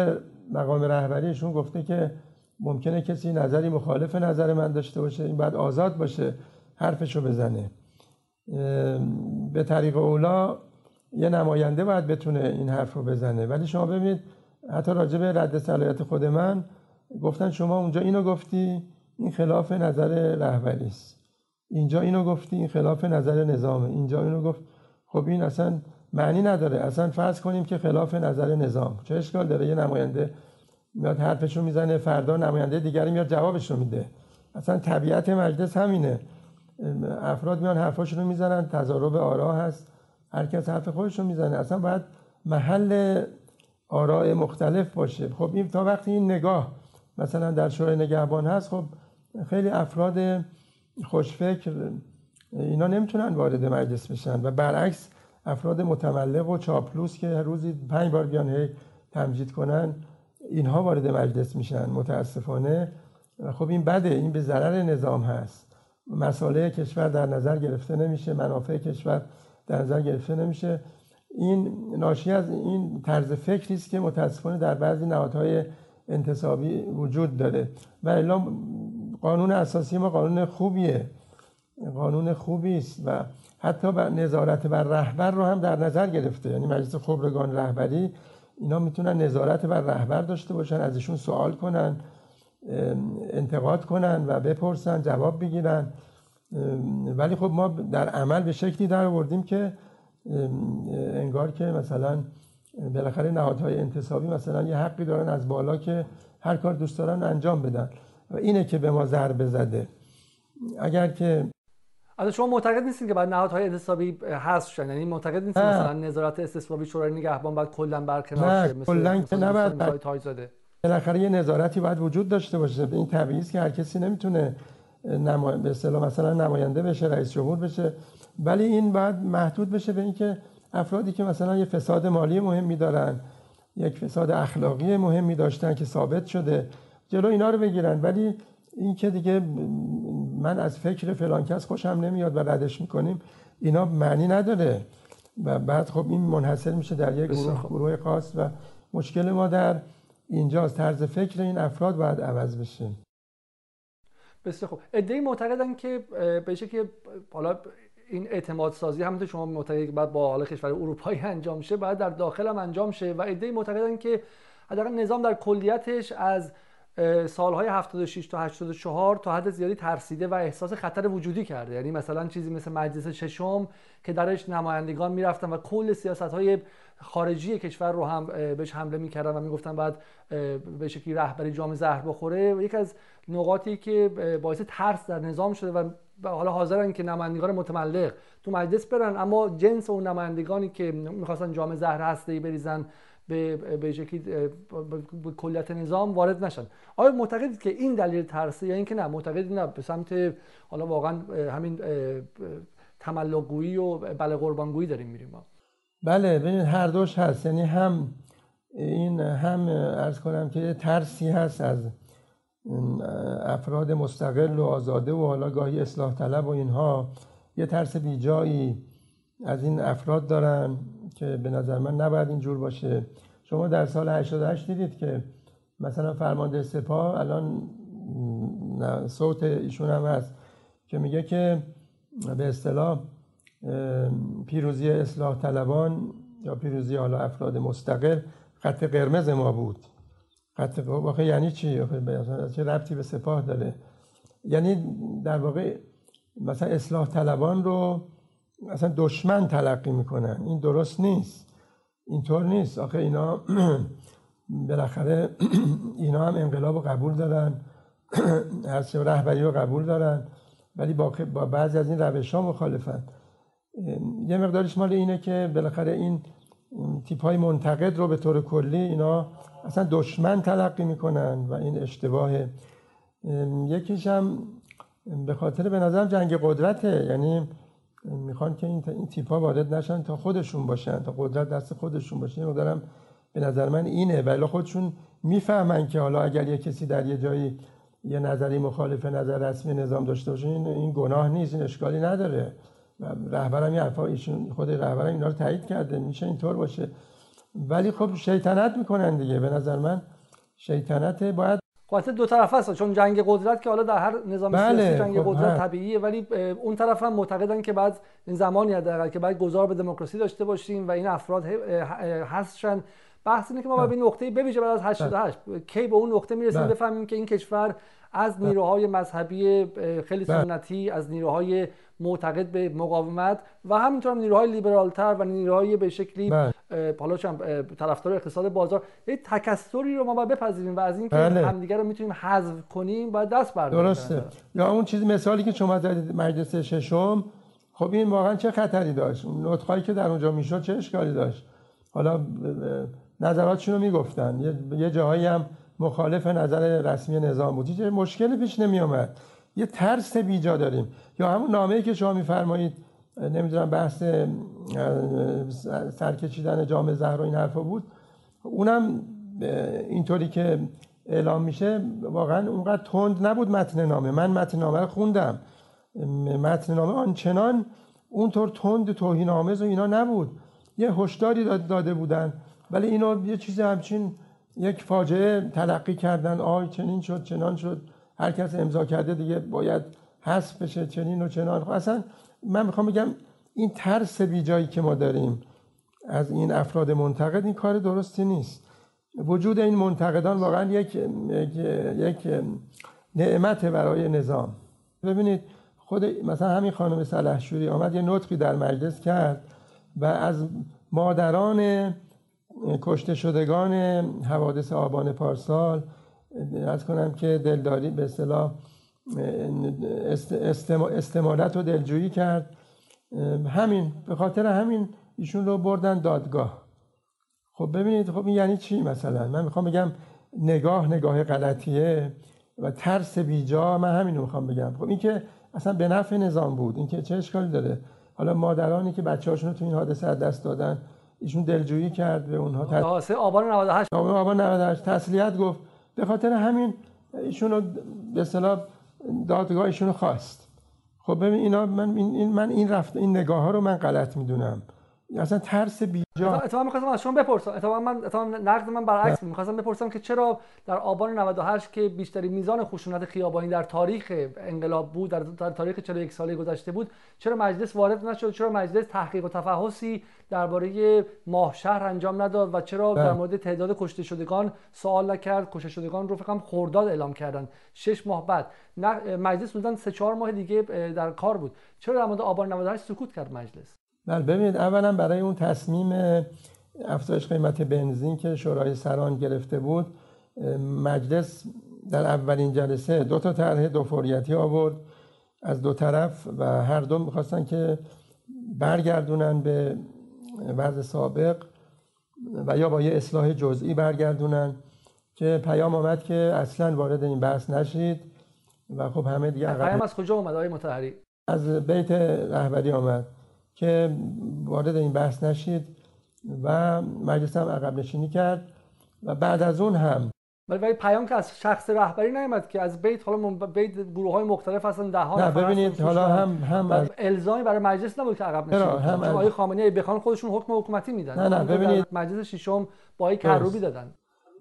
مقام رهبریشون گفته که ممکنه کسی نظری مخالف نظر من داشته باشه این باید آزاد باشه حرفشو بزنه. به طریق اولا یه نماینده باید بتونه این حرف رو بزنه. ولی شما ببینید حتی راجع به رد صلاحیت خود من گفتن شما اونجا اینو گفتی این خلاف نظر رهبری است. اینجا اینو گفتی این خلاف نظر نظامه. اینجا اینو گفت. خب این اصلا معنی نداره. اصلا فرض کنیم که خلاف نظر نظام. چه اشکال داره؟ یه نماینده میاد حرفشو می‌زنه فردا نماینده دیگری میاد جوابش رو میده. اصلا طبیعت مجلس همینه. افراد میان حرفاشون رو می‌زنن تضارب آرا هست. هر کس حرف خودش رو می‌زنه. اصلا باید محل آراء مختلف باشه. خب این تا وقتی این نگاه مثلا در شورای نگهبان هست خب خیلی افراد خوشفکر اینا نمی‌تونن وارد مجلس بشن و برعکس افراد متملق و چاپلوس که روزی پنج بار بیان هی تمجید کنن اینها وارد مجلس میشن متاسفانه. خب این بده این به ضرر نظام هست. مسائل کشور در نظر گرفته نمیشه منافع کشور در نظر گرفته نمیشه. این ناشی از این طرز فکری است که متاسفانه در بعضی نهادهای انتصابی وجود داره. و الا قانون اساسی ما قانون خوبیه. قانون خوبی است و حتی نظارت بر رهبر رو هم در نظر گرفته. یعنی مجلس خبرگان رهبری اینا می‌تونن نظارت بر رهبر داشته باشن ازشون سوال کنن انتقاد کنن و بپرسن جواب بگیرن. ولی خب ما در عمل به شکلی در آوردیم که انگار که مثلا بالاخره نهادهای انتصابی مثلا یه حقی دارن از بالا که هر کار دوست دارن انجام بدن. و اینه که به ما ضربه زده. اگر که از شما معتقد نیستین که بعد نهادهای انتصابی هست شدن یعنی معتقد نیستین مثلا نظارت استثبابی شورای نگهبان بعد کلا برکنار شه کلا که نباید. بالاخره یه نظارتی باید وجود داشته باشه. به این تبعیض که هر کسی نمی‌تونه نما... به اصطلاح مثلا نماینده بشه رئیس جمهور بشه. ولی این باید محدود بشه به اینکه افرادی که مثلا یه فساد مالی مهمی دارن یک فساد اخلاقی مهمی داشتن که ثابت شده جلو اینا رو بگیرن. ولی این که دیگه من از فکر فلان کس خوشم نمیاد و ردش می‌کنیم. اینا معنی نداره. و بعد خب این منحصر میشه در یک گروه, گروه خاص و مشکل ما در اینجاست طرز فکر این افراد باید عوض بشه. بسیار خوب. ادعی معتقدن که به که حالا این اعتماد سازی همونطور شما معتقدید بعد با حال کشور اروپایی <laughs> انجام شه بعد در داخل هم انجام شه. و ادعی معتقدن که حداقل نظام در کلیتش از سالهای 76 تا 84 تا حد زیادی ترسیده و احساس خطر وجودی کرده. یعنی مثلا چیزی مثل مجلس ششم که درش نمایندگان می‌رفتن و کل سیاست های خارجی کشور رو هم بهش حمله می‌کردن و می‌گفتن بعد به شکلی رهبری جام زهر بخوره. و یکی از نقاطی که باعث ترس در نظام شده و حالا حاضرن که نمایندگان متملق تو مجلس برن اما جنس اون نمایندگانی که می‌خواستن جام زهر هسته بریزن به به شکلی به کلیت نظام وارد نشن. آیا معتقدید که این دلیل ترسه یا اینکه نه؟ معتقدید نه به سمت حالا واقعا همین تملقگویی و بله قربانگویی داریم میریم ما. بله ببینید هر دوش هست. یعنی هم این هم ارز کنم که ترسی هست از افراد مستقل و آزاده و حالا گاهی اصلاح طلب و اینها. یه ترس بیجایی از این افراد دارن. که به نظر من نباید اینجور باشه. شما در سال 88 دیدید که مثلا فرمانده سپاه الان صوت ایشون هم هست که میگه که به اصطلاح پیروزی اصلاح طلبان یا پیروزی حالا افراد مستقل خط قرمز ما بود. خط واقع یعنی چی؟ چه ربطی به سپاه داره؟ یعنی در واقع مثلا اصلاح طلبان رو اصلا دشمن تلقی می‌کنن. این درست نیست. اینطور نیست. آخه اینا <clears throat> بالاخره <clears throat> اینا هم انقلاب قبول دارن. <clears throat> هر رهبری رو قبول دارن. ولی با, با بعضی از این روش ها مخالفن یه مقدارش مال اینه که بالاخره این تیپ های منتقد رو به طور کلی اینا اصلا دشمن تلقی می‌کنن و این اشتباهه یکیش هم به خاطر به نظرم جنگ قدرته. یعنی می‌خوان که این, این تیپ ها وارد نشن تا خودشون باشن تا قدرت دست خودشون باشه. این دارم به نظر من اینه. ولی خودشون می‌فهمن که حالا اگر یه کسی در یه جایی یه نظری مخالف نظر رسمی نظام داشته باشه این, این گناه نیست این اشکالی نداره. رهبرم یه حرفا ایشون خود رهبرم اینا رو تایید کرده. میشه اینطور باشه. ولی خب شیطنت می‌کنن دیگه. به نظر من شیطنت باید قاطع دو طرف هست چون جنگ قدرت که حالا در هر نظام بله، سیاسی جنگ خب، قدرت ها. طبیعیه ولی اون طرف هم معتقدن که بعد این زمانی حداقل که بعد گذار به دموکراسی داشته باشیم و این افراد هستشن بحث اینه که ما باید به این نقطه بویژه بعد از 88 کی به اون نقطه می‌رسیم بله. بفهمیم که این کشور از نیروهای مذهبی خیلی بله. سنتی از نیروهای معتقد به مقاومت و همینطور هم نیروهای لیبرالتر و نیروهای به شکلی بله. حالا طرفدار اقتصاد بازار یه تکثری رو ما باید بپذیریم و از اینکه بله. همدیگه رو می‌تونیم حذف کنیم باید دست برداریم. درسته. یا اون چیز مثالی که شما زدید مجلس ششم خب این واقعا چه خطری داشت؟ اون نطقایی که در اونجا می‌شد چه اشکالی داشت؟ حالا نظراتشون رو می‌گفتن. یه, جاهایی هم مخالف نظر رسمی نظام بود. مشکلی پیش نمی اومد یه ترس بیجا داریم. یا همون نامه‌ای که شما میفرمایید نمی‌دونم بحث سرکشیدن جام زهر و این حرفا بود. اونم اینطوری که اعلام میشه واقعا اونقدر تند نبود متن نامه. من متن نامه رو خوندم. متن نامه آنچنان اونطور تند توهین آمیز و اینا نبود. یه هشداری داد- داده بودن. ولی اینو یه چیز همچین یک فاجعه تلقی کردن. آی چنین شد چنان شد. هر کس امضا کرده دیگه باید حذف بشه چنین و چنان. خب اصلا من می‌خوام بگم این ترس بیجایی که ما داریم از این افراد منتقد این کار درستی نیست. وجود این منتقدان واقعا یک یک, یک نعمت برای نظام. ببینید خود مثلا همین خانم سلحشوری آمد یه نطقی در مجلس کرد و از مادران کشته شدگان حوادث آبان پارسال از کنم که دلداری به اصطلاح است- استم- استمالت و دلجویی کرد. همین به خاطر همین ایشون رو بردن دادگاه. خب ببینید خب این یعنی چی مثلا؟ من می‌خوام بگم نگاه نگاه غلطیه و ترس بیجا. من همین رو می‌خوام بگم. خب این که اصلا به نفع نظام بود. این که چه اشکالی داره؟ حالا مادرانی که بچه هاشون رو تو این حادثه از دست دادن ایشون دلجویی کرد به اونها تس... آبان 98 نامه آبان 98 تسلیت گفت. به خاطر همین ایشون رو به اصطلاح دادگاه ایشون خواست. خب ببین اینا من این- من این رفت این نگاه ها رو من غلط می‌دونم. اصلا ترس بیجا اتفاقا می‌خواستم از شما بپرسم. اتفاقا من اتفاقا نقد من برعکس بود. می‌خواستم بپرسم که چرا در آبان 98 که بیشترین میزان خشونت خیابانی در تاریخ انقلاب بود در, تاریخ 41 ساله گذشته بود چرا مجلس وارد نشد؟ چرا مجلس تحقیق و تفحصی درباره ماهشهر انجام نداد؟ و چرا بله. در مورد تعداد کشته شدگان سوال نکرد؟ کشته شدگان رو فکر کنم خرداد اعلام کردن. شش ماه بعد. مجلس بودن سه چهار ماه دیگه در کار بود. چرا در مورد آبان 98 سکوت کرد مجلس؟ بله ببینید اولا برای اون تصمیم افزایش قیمت بنزین که شورای سران گرفته بود مجلس در اولین جلسه دو تا طرح دو فوریتی آورد از دو طرف و هر دو می‌خواستن که برگردونن به وضع سابق و یا با یه اصلاح جزئی برگردونن که پیام آمد که اصلا وارد این بحث نشید و خب همه دیگه پیام از کجا اومد آقای مطهری؟ از بیت رهبری آمد. که وارد این بحث نشید و مجلس هم عقب نشینی کرد و بعد از اون هم ولی ولی پیام که از شخص رهبری نیومد که از بیت حالا بیت گروه های مختلف هستن ده ها نه ببینید حالا. هم هم از الزامی برای مجلس نبود که عقب؟ نشینی هم از- آقای خامنه‌ای اگه بخوان خودشون حکم حکومتی میدن نه، نه، ببینید. مجلس ششم با آقای درست. کروبی دادن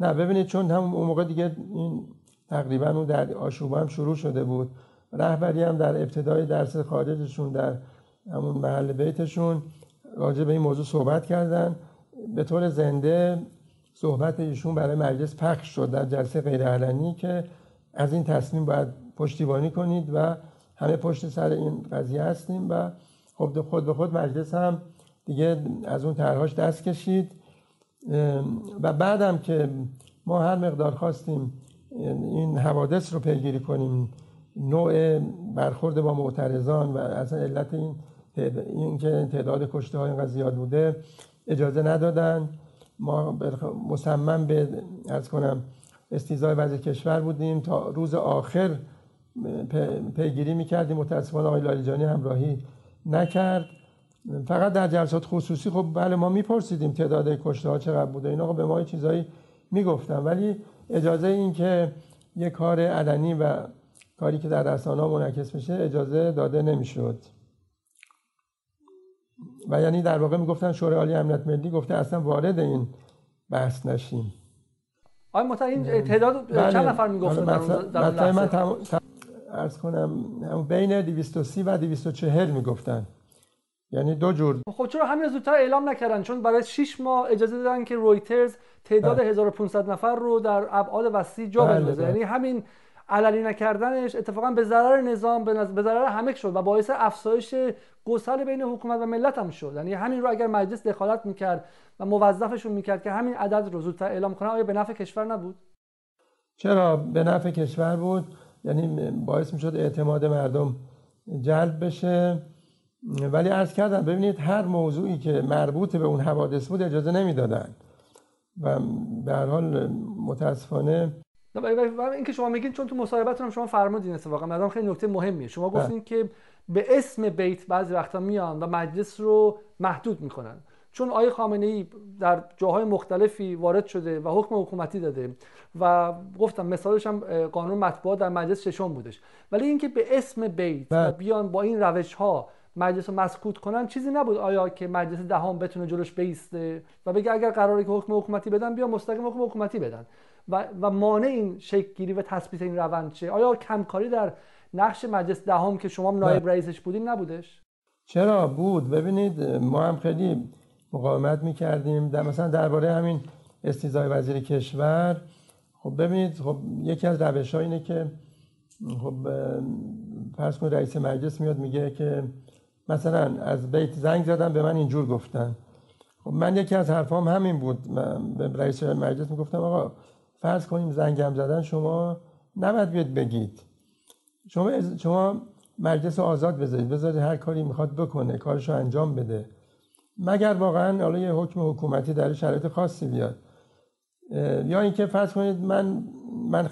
نه ببینید چون هم اون موقع دیگه این تقریبا اون در آشوبا هم شروع شده بود رهبری هم در ابتدای درس خارجشون در همون محل بیتشون راجع به این موضوع صحبت کردن. به طور زنده صحبت ایشون برای مجلس پخش شد در جلسه غیرعلنی که از این تصمیم باید پشتیبانی کنید و همه پشت سر این قضیه هستیم و خب خود به خود مجلس هم دیگه از اون طرحهاش دست کشید. و بعدم که ما هر مقدار خواستیم این حوادث رو پیگیری کنیم نوع برخورد با معترضان و اصلا علت این این که تعداد کشته های اینقدر زیاد بوده اجازه ندادن. ما مصمم به از کنم استیزای وضع کشور بودیم. تا روز آخر پیگیری می‌کردیم. متاسفانه آقای لاریجانی همراهی نکرد. فقط در جلسات خصوصی خب بله ما میپرسیدیم تعداد کشته ها چقدر بوده. اینا به ما چیزایی می‌گفتن. ولی اجازه این که یه کار علنی و کاری که در رسانه منعکس بشه اجازه داده نمی‌شد. و یعنی در واقع می‌گفتن شورای عالی امنیت ملی گفته اصلا وارد این بحث نشیم آیا مطمئن این تعداد بله. چند نفر می‌گفتن در اون- من؟ تم... تم... ارز کنم بین 230 و 240 می‌گفتن یعنی دو جور خب چرا همین زودتر اعلام نکردن چون برای 6 ماه اجازه دادن که رویترز تعداد 1500 نفر رو در ابعاد وسیع جا بله، بندازه بله. یعنی همین علنی نکردنش اتفاقا به ضرر نظام به, ضرر همه شد و باعث افزایش گسل بین حکومت و ملت هم شد. یعنی همین رو اگر مجلس دخالت می‌کرد و موظفشون می‌کرد که همین عدد رو زودتر اعلام کنه آیا به نفع کشور نبود؟ چرا؟ به نفع کشور بود. یعنی باعث می‌شد اعتماد مردم جلب بشه. ولی عرض کردم ببینید هر موضوعی که مربوط به اون حوادث بود اجازه نمی‌دادن. و به هر حال متاسفانه این که شما میگین چون تو مصاحبتتون هم شما فرمودین اتفاقا مثلا خیلی نکته مهمیه. شما گفتین که به اسم بیت بعضی وقتا میان و مجلس رو محدود می‌کنن. چون آقای خامنه ای در جاهای مختلفی وارد شده و حکم حکومتی داده و گفتم مثالش هم قانون مطبوعات در مجلس ششم بودش. ولی اینکه به اسم بیت و بله. بیان با این روش ها مجلس رو مسکوت کنن چیزی نبود آیا که مجلس دهم بتونه جلوش بیسته و بگه اگر قراره که حکم حکومتی بدن بیا مستقیم حکم حکومتی بدن. و, و مانع این شکل گیری و تثبیت این روند چه؟ آیا کمکاری در نقش مجلس دهم که شما نایب رئیسش بودین نبودش؟ چرا؟ بود. ببینید ما هم خیلی مقاومت می‌کردیم. در مثلا درباره همین استیزای وزیر کشور خب ببینید خب یکی از روش اینه که خب فرض کنید رئیس مجلس میاد میگه که مثلا از بیت زنگ زدن به من اینجور گفتن. خب من یکی از حرفام همین بود. من به رئیس مجلس می‌گفتم آقا فرض کنیم زنگم زدن شما نباید بیاد بگید. شما شما مجلس آزاد بذارید. بذارید هر کاری می‌خواد بکنه کارش رو انجام بده. مگر واقعا حالا یه حکم حکومتی در شرایط خاصی بیاد؟ یا اینکه فرض کنید من من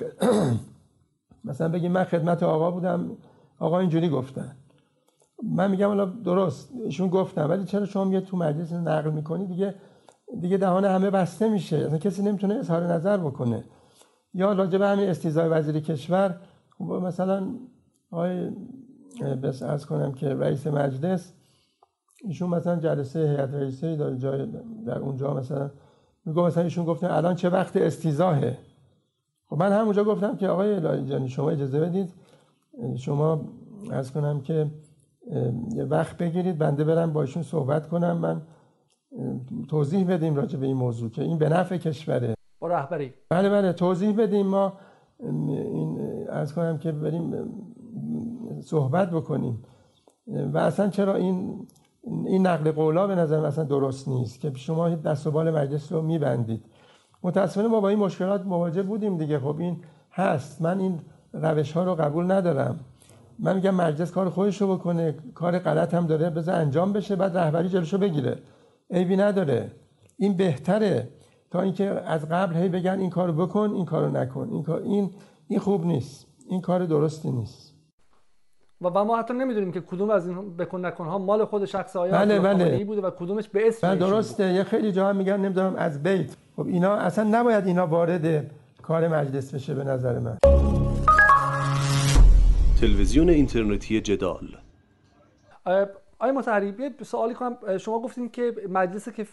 <clears throat> مثلا بگیم من خدمت آقا بودم. آقا اینجوری گفتن. من میگم حالا درست ایشون گفتن ولی چرا شما میاد تو مجلس نقل می‌کنی؟ دیگه دیگه دهان همه بسته میشه. اصلا کسی نمی‌تونه اظهار نظر بکنه. یا راجع به همین استیزای وزیر کشور خب مثلا آقای بس ارز کنم که رئیس مجلس ایشون مثلا جلسه هیئت رئیسه داره جای در اونجا مثلا میگه مثلا ایشون گفتن الان چه وقت استیزاهه؟ خب من همونجا گفتم که آقای الهی شما اجازه بدید شما ارز کنم که وقت بگیرید بنده برم با ایشون صحبت کنم. من توضیح بدیم راجع به این موضوع که این به نفع کشوره. با رهبری. بله بله توضیح بدیم. ما این از کنم که بریم صحبت بکنیم. و اصلا چرا این این نقل قولا به نظر اصلا درست نیست که شما دست و بال مجلس رو میبندید. متاسفانه ما با این مشکلات مواجه بودیم دیگه. خب این هست. من این روش ها رو قبول ندارم. من میگم مجلس کار خودش رو بکنه کار غلط هم داره بذار انجام بشه بعد رهبری جلوشو بگیره. عیبی نداره. این بهتره تا اینکه از قبل هی بگن این کارو بکن این کارو نکن. این کار این این خوب نیست. این کار درستی نیست. و, و ما حتی نمی‌دونیم که کدوم از این بکن نکن ها مال خود شخص آیا بله، بله. بوده و کدومش به اسم بله. درسته. یه خیلی جاها میگن نمی‌دونم از بیت. خب اینا اصلا نباید اینا وارد کار مجلس بشه به نظر من. تلویزیون اینترنتی جدال. آقای مطهری یه سوالی کنم. شما گفتین که مجلسی که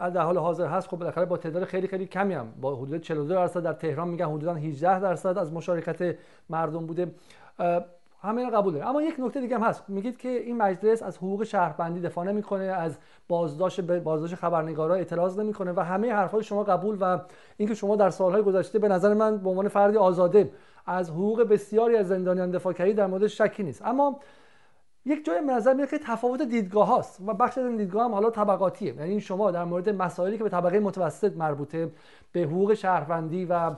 در حال حاضر هست. خب بالاخره با تعداد خیلی خیلی کمی هم با حدود 42 درصد در تهران میگن حدودا 18 درصد از مشارکت مردم بوده. همه قبول داره اما یک نکته دیگه هم هست. میگید که این مجلس از حقوق شهروندی دفاع نمی‌کنه از بازداشت بازداشت خبرنگارا اعتراض نمی‌کنه و همه حرفای شما قبول و اینکه شما در سالهای گذشته به نظر من به عنوان فردی آزاده از حقوق بسیاری از زندانیان دفاع کردی در مورد شکی نیست. اما یک جای نظر میاد که تفاوت دیدگاه هاست و بخش از این دیدگاه هم حالا طبقاتیه. یعنی شما در مورد مسائلی که به طبقه متوسط مربوطه به حقوق شهروندی و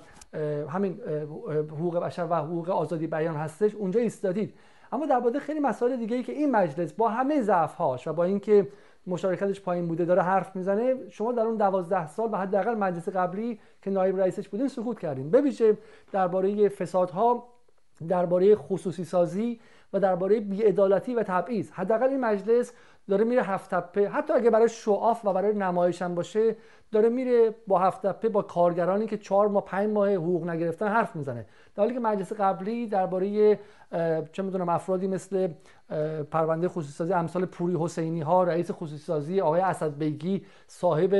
همین حقوق بشر و حقوق آزادی بیان هستش اونجا ایستادید. اما در خیلی مسائل دیگه ای که این مجلس با همه ضعف و با اینکه مشارکتش پایین بوده داره حرف می‌زنه. شما در اون دوازده سال و حداقل مجلس قبلی که نایب رئیسش بودین سکوت کردین. بویژه درباره فسادها درباره خصوصی سازی و درباره بیعدالتی و تبعیض. حداقل این مجلس داره میره هفت تپه. حتی اگه برای شعاف و برای نمایش هم باشه داره میره با هفت تپه با کارگرانی که چهار ماه پنج ماه حقوق نگرفتن حرف می‌زنه. در حالی که مجلس قبلی درباره چه می‌دونم افرادی مثل پرونده خصوصی سازی امثال پوری حسینی ها رئیس خصوصی سازی آقای اسد بیگی صاحب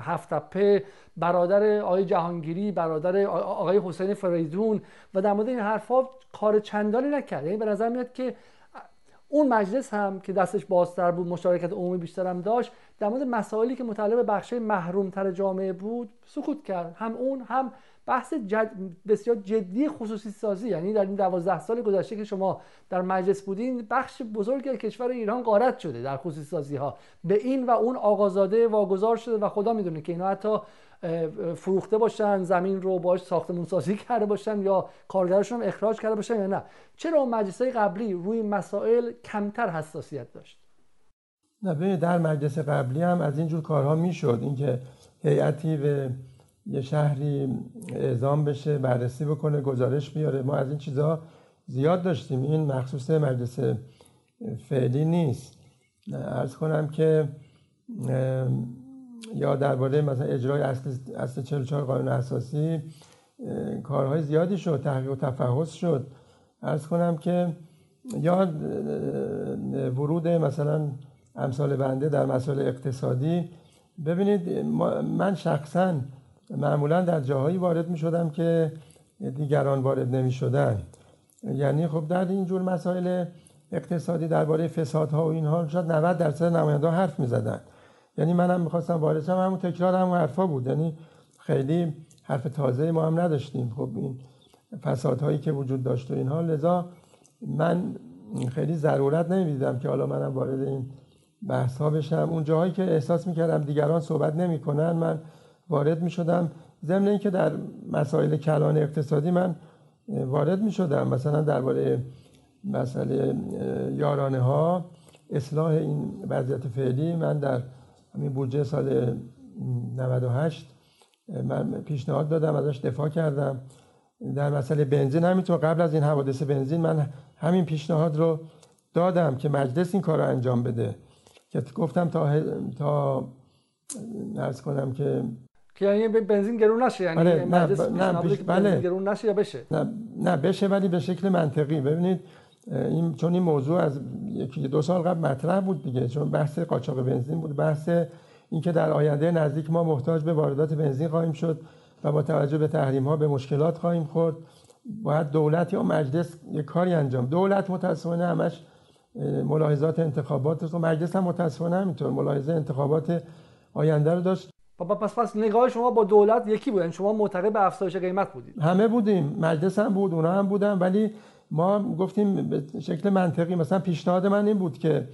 هفت تپه برادر آقای جهانگیری برادر آقای حسین فریدون و در مورد این حرفها کار چندانی نکرد. یعنی به نظر میاد که اون مجلس هم که دستش بازتر بود مشارکت عمومی بیشتر هم داشت در مورد مسائلی که متعلق به بخش محرومتر جامعه بود سکوت کرد. هم اون هم بحث جد بسیار جدی خصوصی سازی. یعنی در این دوازده سال گذشته که شما در مجلس بودین بخش بزرگی کشور ایران غارت شده در خصوصی سازی ها به این و اون آقازاده واگذار شده و خدا می‌دونه که اینا حتی فروخته باشن زمین رو باش ساختمون سازی کرده باشن یا کارگرشون هم اخراج کرده باشن یا نه. چرا مجلس قبلی روی مسائل کمتر حساسیت داشت؟ نه در مجلس قبلی هم از اینجور کارها می‌شد. اینکه هیئتی به یه شهری اعزام بشه بررسی بکنه گزارش بیاره. ما از این چیزها زیاد داشتیم. این مخصوص مجلس فعلی نیست. ارز کنم که یا درباره مثلا اجرای اصل, اصل 44 قانون اساسی کارهای زیادی شد تحقیق و تفحص شد. ارز کنم که یا ورود مثلا امثال بنده در مسائل اقتصادی ببینید من شخصا معمولا در جاهایی وارد می شدم که دیگران وارد نمی شدن یعنی خب در این جور مسائل اقتصادی درباره فسادها و اینها شاید 90 درصد نماینده حرف می زدن یعنی منم می‌خواستم وارد شم همون تکرار همون حرفا بود. یعنی خیلی حرف تازه ما هم نداشتیم. خب این فسادهایی که وجود داشت و اینها لذا من خیلی ضرورت نمی‌دیدم که حالا منم وارد این بحث ها بشم. اون جاهایی که احساس می‌کردم دیگران صحبت نمی‌کنن من وارد می‌شدم. ضمن اینکه در مسائل کلان اقتصادی من وارد می‌شدم. مثلا درباره مسئله یارانه ها اصلاح این وضعیت فعلی من در همین بودجه سال 98 من پیشنهاد دادم ازش دفاع کردم. در مسئله بنزین همینطور قبل از این حوادث بنزین من همین پیشنهاد رو دادم که مجلس این کار رو انجام بده. که گفتم تا تا نرس کنم که که یعنی بنزین گرون نشه یعنی بله نه, نه بله. بنزین گرون نشه یا بشه؟ نه, نه بشه ولی به شکل منطقی. ببینید این چون این موضوع از یکی دو سال قبل مطرح بود دیگه چون بحث قاچاق بنزین بود بحث اینکه در آینده نزدیک ما محتاج به واردات بنزین خواهیم شد و با توجه به تحریم ها به مشکلات خواهیم خورد. باید دولت یا مجلس یک کاری انجام. دولت متاسفانه همش ملاحظات انتخابات و مجلس هم متاسفانه همینطور ملاحظه انتخابات آینده رو داشت. پس پس نگاه شما با دولت یکی بود یعنی شما معتقد به افزایش قیمت بودید همه بودیم. مجلس هم بود اونا هم بودن ولی ما گفتیم به شکل منطقی مثلا پیشنهاد من این بود که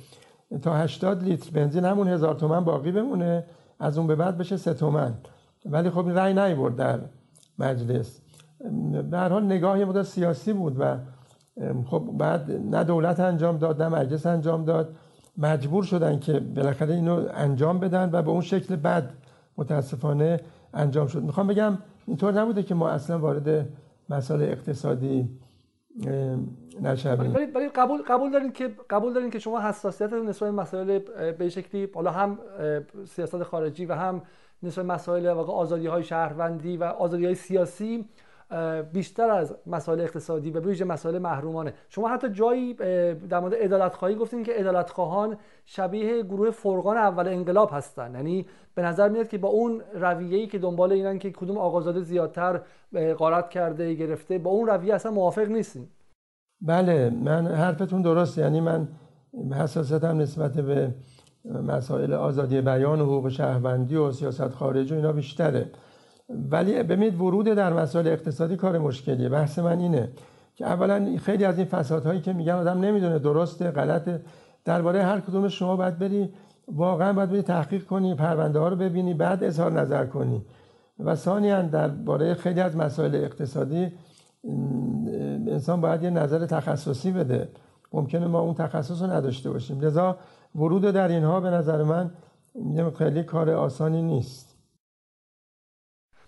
تا 80 لیتر بنزین همون هزار تومن باقی بمونه از اون به بعد بشه سه تومن. ولی خب رأی نیورد در مجلس. به هر حال نگاه یه سیاسی بود و خب بعد نه دولت انجام داد نه مجلس انجام داد. مجبور شدن که بالاخره اینو انجام بدن و به اون شکل بعد متاسفانه انجام شد. می‌خوام بگم اینطور نبوده که ما اصلا وارد مسائل اقتصادی نشویم. ولی قبول قبول دارین که قبول دارین که شما حساسیت نسبت مسائل به شکلی حالا هم سیاست خارجی و هم نسبت مسائل واقع آزادی های شهروندی و آزادی های سیاسی بیشتر از مسائل اقتصادی و ویژه مسائل محرومانه. شما حتی جایی در مورد عدالت خواهی گفتین که عدالت خواهان شبیه گروه فرقان اول انقلاب هستن. یعنی به نظر میاد که با اون رویه‌ای که دنبال اینن که کدوم آقازاده زیادتر غارت کرده گرفته با اون رویه اصلا موافق نیستین. بله من حرفتون درست یعنی من حساسیتم نسبت به مسائل آزادی بیان و حقوق شهروندی و سیاست خارجی اینا بیشتره. ولی ببینید ورود در مسائل اقتصادی کار مشکلیه. بحث من اینه که اولا خیلی از این فسادهایی که میگن آدم نمی‌دونه درسته غلطه. درباره هر کدوم شما باید بری واقعا باید بری تحقیق کنی پرونده ها رو ببینی بعد اظهار نظر کنی. و ثانیا درباره خیلی از مسائل اقتصادی انسان باید یه نظر تخصصی بده. ممکنه ما اون تخصص رو نداشته باشیم. لذا ورود در اینها به نظر من خیلی کار آسانی نیست.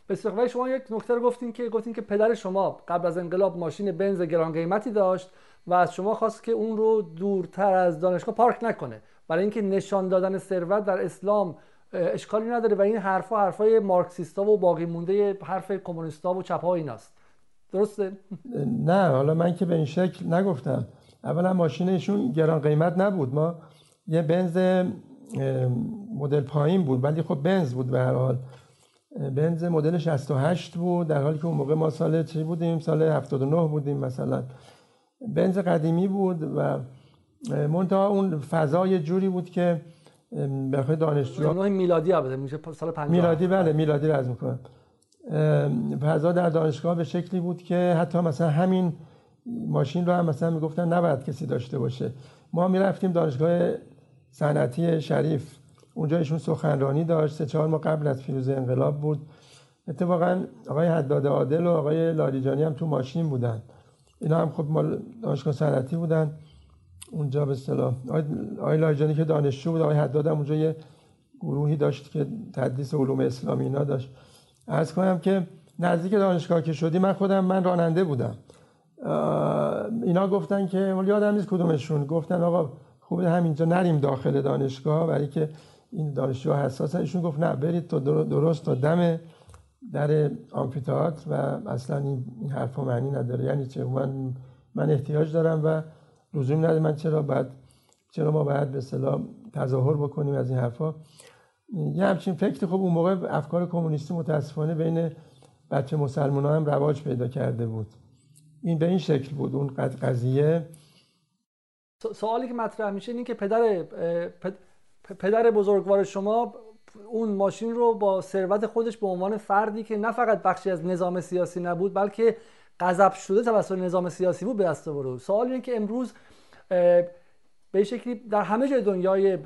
به ولی شما یک نکته رو گفتین که گفتین که پدر شما قبل از انقلاب ماشین بنز گران قیمتی داشت و از شما خواست که اون رو دورتر از دانشگاه پارک نکنه. برای اینکه نشان دادن ثروت در اسلام اشکالی نداره و این حرفا حرفای مارکسیستا و باقی مونده حرف کمونیستا و چپا ایناست. درسته؟ نه حالا من که به این شکل نگفتم. اولا ماشین ایشون گران قیمت نبود. ما یه بنز مدل پایین بود ولی خب بنز بود به هر حال. بنز مدل 68 بود در حالی که اون موقع ما سال چی بودیم؟ سال 79 بودیم مثلا. بنز قدیمی بود و منتها اون فضا یه جوری بود که به دانشجو میلادی البته میشه سال 50 میلادی بله میلادی رز می‌کنم. فضا در دانشگاه به شکلی بود که حتی مثلا همین ماشین رو هم مثلا می‌گفتن نباید کسی داشته باشه. ما می‌رفتیم دانشگاه صنعتی شریف. اونجا ایشون سخنرانی داشت. سه چهار ماه قبل از پیروزی انقلاب بود. اتفاقا آقای حداد عادل و آقای لاریجانی هم تو ماشین بودن. اینا هم خب مال دانشگاه صنعتی بودن. اونجا به اصطلاح آقای لاریجانی که دانشجو بود آقای حداد هم اونجا یه گروهی داشت که تدریس علوم اسلامی اینا داشت. عرض کنم که نزدیک دانشگاه که شدی من خودم من راننده بودم. اینا گفتن که یادم نیست کدومشون. گفتن آقا خوبه همینجا نریم داخل دانشگاه. برای که این دانشجو حساس ایشون گفت نه برید تو درست تا دم در آمفیتئاتر و اصلا این حرفا معنی نداره. یعنی چه؟ من من احتیاج دارم و لزوم نداره من چرا بعد چرا ما باید به اصطلاح تظاهر بکنیم از این حرفا. یه همچین فکر خب اون موقع افکار کمونیستی متاسفانه بین بچه مسلمان هم رواج پیدا کرده بود. این به این شکل بود اون قضیه. سوالی که مطرح میشه این که پدر پدر بزرگوار شما اون ماشین رو با ثروت خودش به عنوان فردی که نه فقط بخشی از نظام سیاسی نبود بلکه غضب شده توسط نظام سیاسی بود به دست آورد. سوال اینه که امروز به شکلی در همه جای دنیای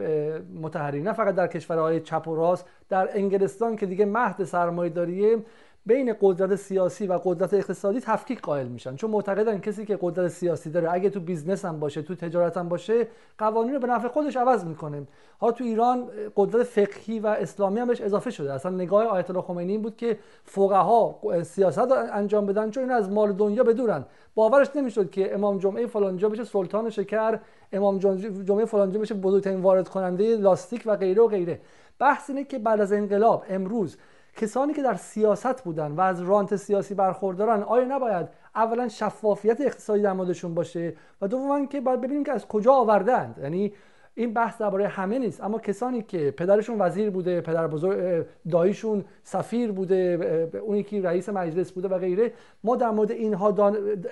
متمدن نه فقط در کشورهای چپ و راست در انگلستان که دیگه مهد سرمایه داریه بین قدرت سیاسی و قدرت اقتصادی تفکیک قائل میشن. چون معتقدن کسی که قدرت سیاسی داره اگه تو business هم باشه تو تجارت هم باشه قوانین رو به نفع خودش عوض می‌کنه. ها تو ایران قدرت فقهی و اسلامی هم بهش اضافه شده. اصلا نگاه آیت الله خمینی این بود که فقها سیاست انجام بدن چون این از مال دنیا بدورن. باورش نمی‌شد که امام جمعه فلانجا بشه سلطان شکر امام جمعه فلانجا بشه بزرگترین وارد کننده لاستیک و غیره و غیره. بحث اینه که بعد از انقلاب امروز کسانی که در سیاست بودن و از رانت سیاسی برخوردارن آیا نباید اولا شفافیت اقتصادی در موردشون باشه؟ و دوما که باید ببینیم که از کجا آوردند. یعنی این بحث درباره همه نیست اما کسانی که پدرشون وزیر بوده پدر بزرگ داییشون سفیر بوده اونی که رئیس مجلس بوده و غیره ما در مورد اینها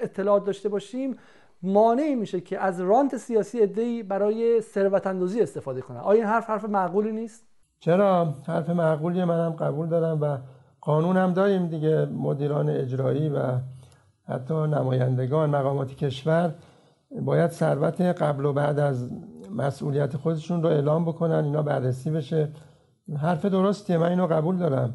اطلاعات داشته باشیم. مانعی میشه که از رانت سیاسی ادهی برای ثروت اندوزی استفاده کنن. آیا این حرف حرف معقولی نیست؟ چرا؟ حرف معقولی منم قبول دارم و قانون هم داریم دیگه مدیران اجرایی و حتی نمایندگان مقامات کشور باید ثروت قبل و بعد از مسئولیت خودشون رو اعلام بکنن اینا بررسی بشه. حرف درستیه من اینو قبول دارم.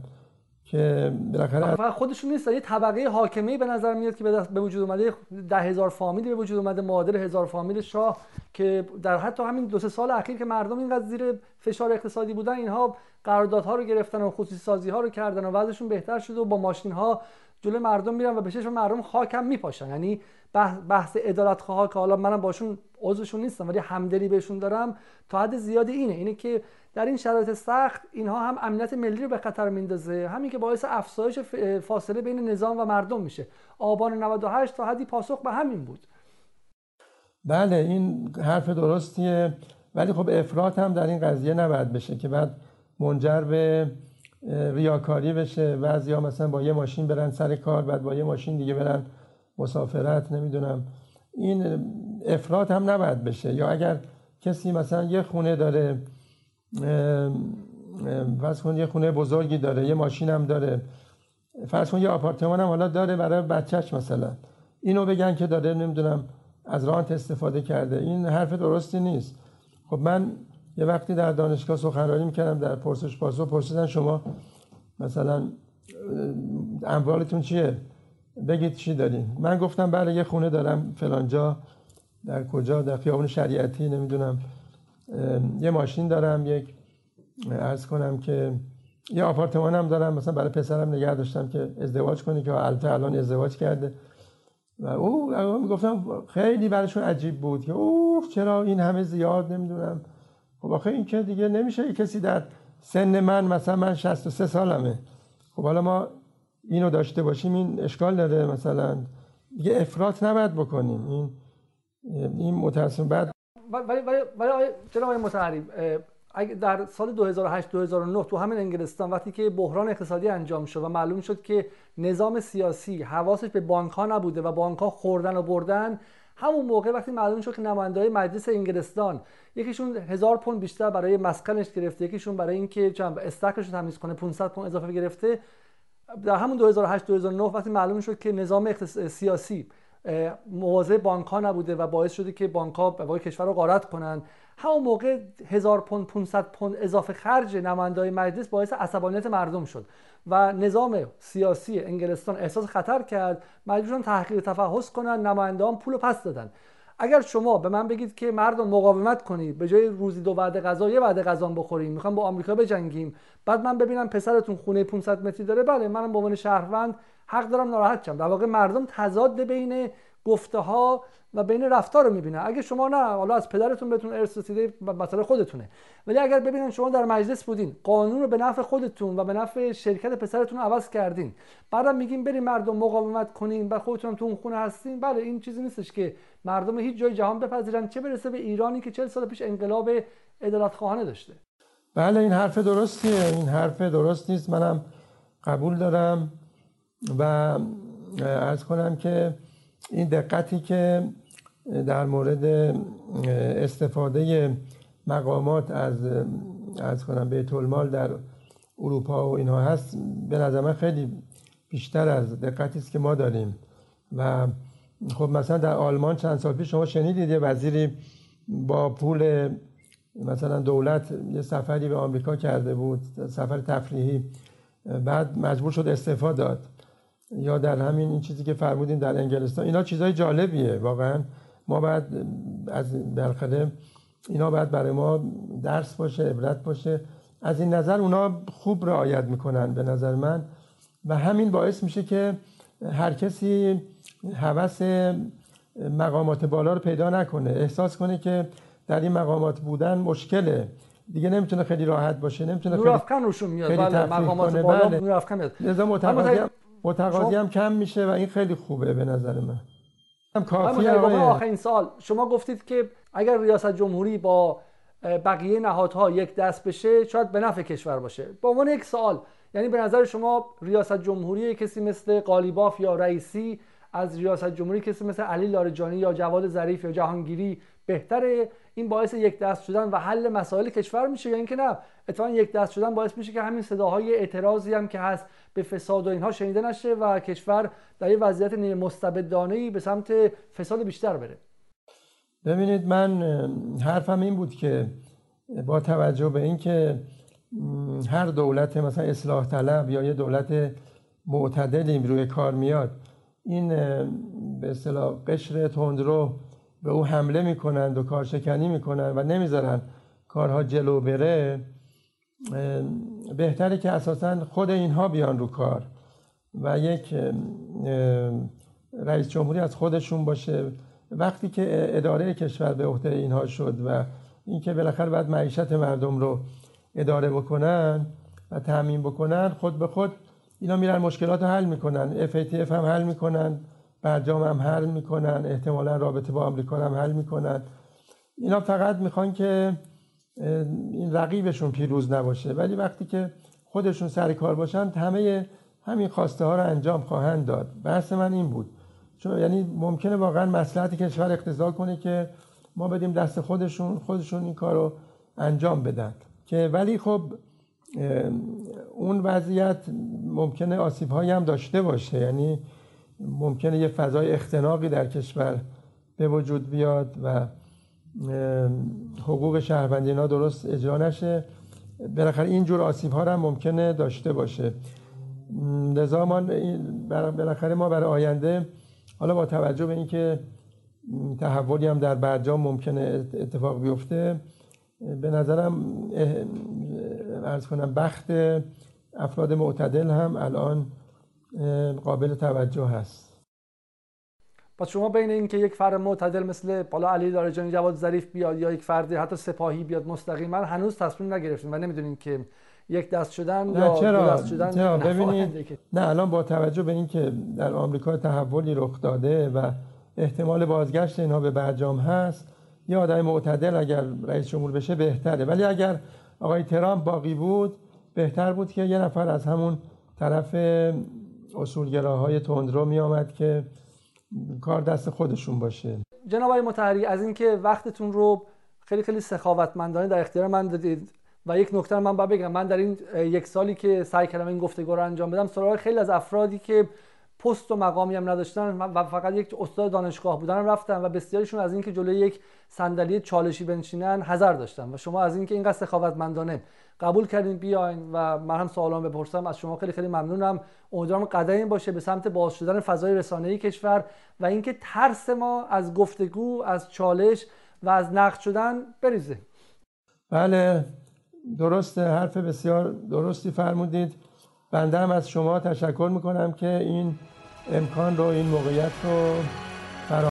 که بالاخره فقط خودشون نیست یه طبقه حاکمه به نظر میاد که به وجود اومده ده هزار فامیلی به وجود اومده معادل هزار فامیل شاه که در حتی همین دو سه سال اخیر که مردم اینقدر زیر فشار اقتصادی بودن اینها قراردادها رو گرفتن و خصوصی سازی ها رو کردن و وضعشون بهتر شده و با ماشین ها جلو مردم میرن و به چشم مردم خاکم میپاشن. یعنی بحث ادالت خواه که حالا منم باشون عضوشون نیستم ولی همدلی بهشون دارم تا حد زیادی اینه. اینه که در این شرایط سخت اینها هم امنیت ملی رو به خطر میندازه. همین که باعث افزایش فاصله بین نظام و مردم میشه. آبان 98 تا حدی پاسخ به همین بود. بله این حرف درستیه. ولی خب افراط هم در این قضیه نباید بشه که بعد منجر به ریاکاری بشه. بعضیا مثلا با یه ماشین برن سر کار بعد با یه ماشین دیگه برن مسافرت نمی‌دونم. این افراط هم نباید بشه. یا اگر کسی مثلا یه خونه داره فرض کن یه خونه بزرگی داره یه ماشین هم داره. فرض کن یه آپارتمان هم حالا داره برای بچهش مثلا. اینو بگن که داره نمی‌دونم از رانت استفاده کرده. این حرف درستی نیست. خب من یه وقتی در دانشگاه سخنرانی می‌کردم در پرسش پاسخ پرسیدن شما مثلا اموالتون چیه؟ بگید چی دارین. من گفتم بله یه خونه دارم فلانجا در کجا؟ در خیابون شریعتی نمی‌دونم. یه ماشین دارم یک ارز کنم که یه آپارتمان هم دارم. مثلا برای پسرم نگه داشتم که ازدواج کنه که البته الان ازدواج کرده. و او می‌گفتم خیلی براشون عجیب بود که اوه چرا این همه زیاد؟ نمی‌دونم. خب آخه این که دیگه نمیشه کسی در سن من مثلا من 63 سالمه. خب حالا ما اینو داشته باشیم این اشکال داره مثلا. دیگه افراط نباید بکنیم. این این متاسم بعد ولی ولی ولی جناب آقای در سال 2008 2009 تو همین انگلستان وقتی که بحران اقتصادی انجام شد و معلوم شد که نظام سیاسی حواسش به بانک ها نبوده و بانک ها خوردن و بردن همون موقع وقتی معلوم شد که نماینده مجلس انگلستان یکیشون هزار پوند بیشتر برای مسکنش گرفته یکیشون برای اینکه چند استکش رو تمیز کنه 500 پوند اضافه گرفته. در همون 2008 2009 وقتی معلوم شد که نظام سیاسی مواظب بانک ها نبوده و باعث شده که بانک ها کشور رو غارت کنن همون موقع هزار پوند 500 پوند اضافه خرج نمایندای مجلس باعث عصبانیت مردم شد و نظام سیاسی انگلستان احساس خطر کرد. مجبورن تحقیق تفحص کنن نمایندگان پول پس دادن. اگر شما به من بگید که مردم مقاومت کنید به جای روزی دو وعده غذا یه وعده غذا بخوریم می‌خوام با آمریکا بجنگیم بعد من ببینم پسرتون خونه 500 متری داره بله منم به عنوان شهروند حق دارم ناراحت شم. در واقع مردم تضاد بین گفته ها و بین رفتار رو می‌بینه. اگه شما نه حالا از پدرتون بهتون ارث رسیده مثلا خودتونه. ولی اگر ببینن شما در مجلس بودین قانون رو به نفع خودتون و به نفع شرکت پسرتون عوض کردین. بعدم میگین بریم مردم مقاومت کنین و خودتون تو اون خونه هستین. بله این چیزی نیستش که مردم هیچ جای جهان بپذیرن. چه برسه به ایرانی که 40 سال پیش انقلاب عدالت خواهانه داشته. بله این حرف درستیه. این حرف درست نیست. منم قبول دارم و از کنم که این دقتی که در مورد استفاده مقامات از از کنم بیت المال در اروپا و اینها هست به نظر من خیلی بیشتر از دقتی است که ما داریم. و خب مثلا در آلمان چند سال پیش شما شنیدید یه وزیری با پول مثلا دولت یه سفری به آمریکا کرده بود سفر تفریحی بعد مجبور شد استعفا داد. یا در همین این چیزی که فرمودین در انگلستان اینا چیزای جالبیه واقعا. ما باید از بالاخره اینا باید برای ما درس باشه عبرت باشه. از این نظر اونا خوب رعایت می‌کنن به نظر من. و همین باعث میشه که هر کسی هوس مقامات بالا رو پیدا نکنه. احساس کنه که در این مقامات بودن مشکله. دیگه نمی‌تونه خیلی راحت باشه نمی‌تونه خیلی افکن روشون میاد. بله مقامات بالا بله. نور افکن میاد متقاضی هم کم میشه و این خیلی خوبه به نظر من. هم کافیه آخرین سال. شما گفتید که اگر ریاست جمهوری با بقیه نهادها یک دست بشه شاید به نفع کشور باشه. با عنوان یک سال یعنی به نظر شما ریاست جمهوری کسی مثل قالیباف یا رئیسی از ریاست جمهوری کسی مثل علی لاریجانی یا جواد ظریف یا جهانگیری بهتره این باعث یک دست شدن و حل مسائل کشور میشه یا اینکه نه؟ اتفاقا یک دست شدن باعث میشه که همین صداهای اعتراضی هم که هست به فساد و اینها شنیده نشه و کشور در یه وضعیت مستبدانه به سمت فساد بیشتر بره. ببینید من حرفم این بود که با توجه به اینکه هر دولت مثلا اصلاح طلب یا یه دولت معتدلی روی کار میاد این به اصطلاح قشر تندرو به او حمله می‌کنند و کارشکنی می‌کنند و نمی‌ذارن کارها جلو بره بهتره که اساسا خود اینها بیان رو کار و یک رئیس جمهوری از خودشون باشه. وقتی که اداره کشور به عهده اینها شد و اینکه بالاخره باید معیشت مردم رو اداره بکنن و تامین بکنن خود به خود اینا میرن مشکلات رو حل می‌کنن. FATF هم حل می‌کنن. برجام هم حل می‌کنن احتمالا رابطه با آمریکا هم حل می‌کنن. اینا فقط می‌خوان که این رقیبشون پیروز نباشه. ولی وقتی که خودشون سر کار باشن همه همین خواسته ها رو انجام خواهند داد. بحث من این بود. چون یعنی ممکنه واقعا مسلحت کشور اقتضا کنه که ما بدیم دست خودشون خودشون این کار رو انجام بدن. که ولی خب اون وضعیت ممکنه آسیب هم داشته باشه. یعنی ممکنه یه فضای اختناقی در کشور به وجود بیاد و حقوق شهروندی اینا درست اجرا نشه. بالاخره این جور آسیب ها هم ممکنه داشته باشه. لذا ما بالاخره ما برای آینده حالا با توجه به اینکه تحولی هم در برجام ممکنه اتفاق بیفته به نظرم ارز کنم بخت افراد معتدل هم الان قابل توجه هست پس شما بین اینکه یک فرد معتدل مثل بالا علی لاریجانی جواد ظریف بیاد یا یک فرد حتی سپاهی بیاد مستقیما هنوز تصمیم نگرفتیم و نمی‌دونیم که یک دست شدن یا چرا؟ دو دست شدن چرا؟ ببینید نه الان با توجه به اینکه در آمریکا تحولی رخ داده و احتمال بازگشت اینها به برجام هست یه آدم معتدل اگر رئیس جمهور بشه بهتره ولی اگر آقای ترامپ باقی بود بهتر بود که یه نفر از همون طرف اصولگراهای تندرو می آمد که کار دست خودشون باشه. جناب آقای مطهری از اینکه وقتتون رو خیلی خیلی سخاوتمندانه در اختیار من دادید و یک نکته من باید بگم. من در این یک سالی که سعی کردم این گفتگو رو انجام بدم سراغ خیلی از افرادی که پست و مقامی هم نداشتن و فقط یک استاد دانشگاه بودن رو رفتن و بسیاریشون از اینکه جلوی یک صندلی چالشی بنشینن حذر داشتن. و شما از اینکه اینقدر سخاوتمندانه قبول کردین بیاین و من هم سوالام بپرسم. از شما خیلی خیلی ممنونم. امیدوارم قدمی باشه به سمت باز شدن فضای رسانه‌ای کشور و اینکه ترس ما از گفتگو از چالش و از نقد شدن بریزه. بله درست حرف بسیار درستی فرمودید. بنده هم از شما تشکر می‌کنم که این امکان رو این موقعیت رو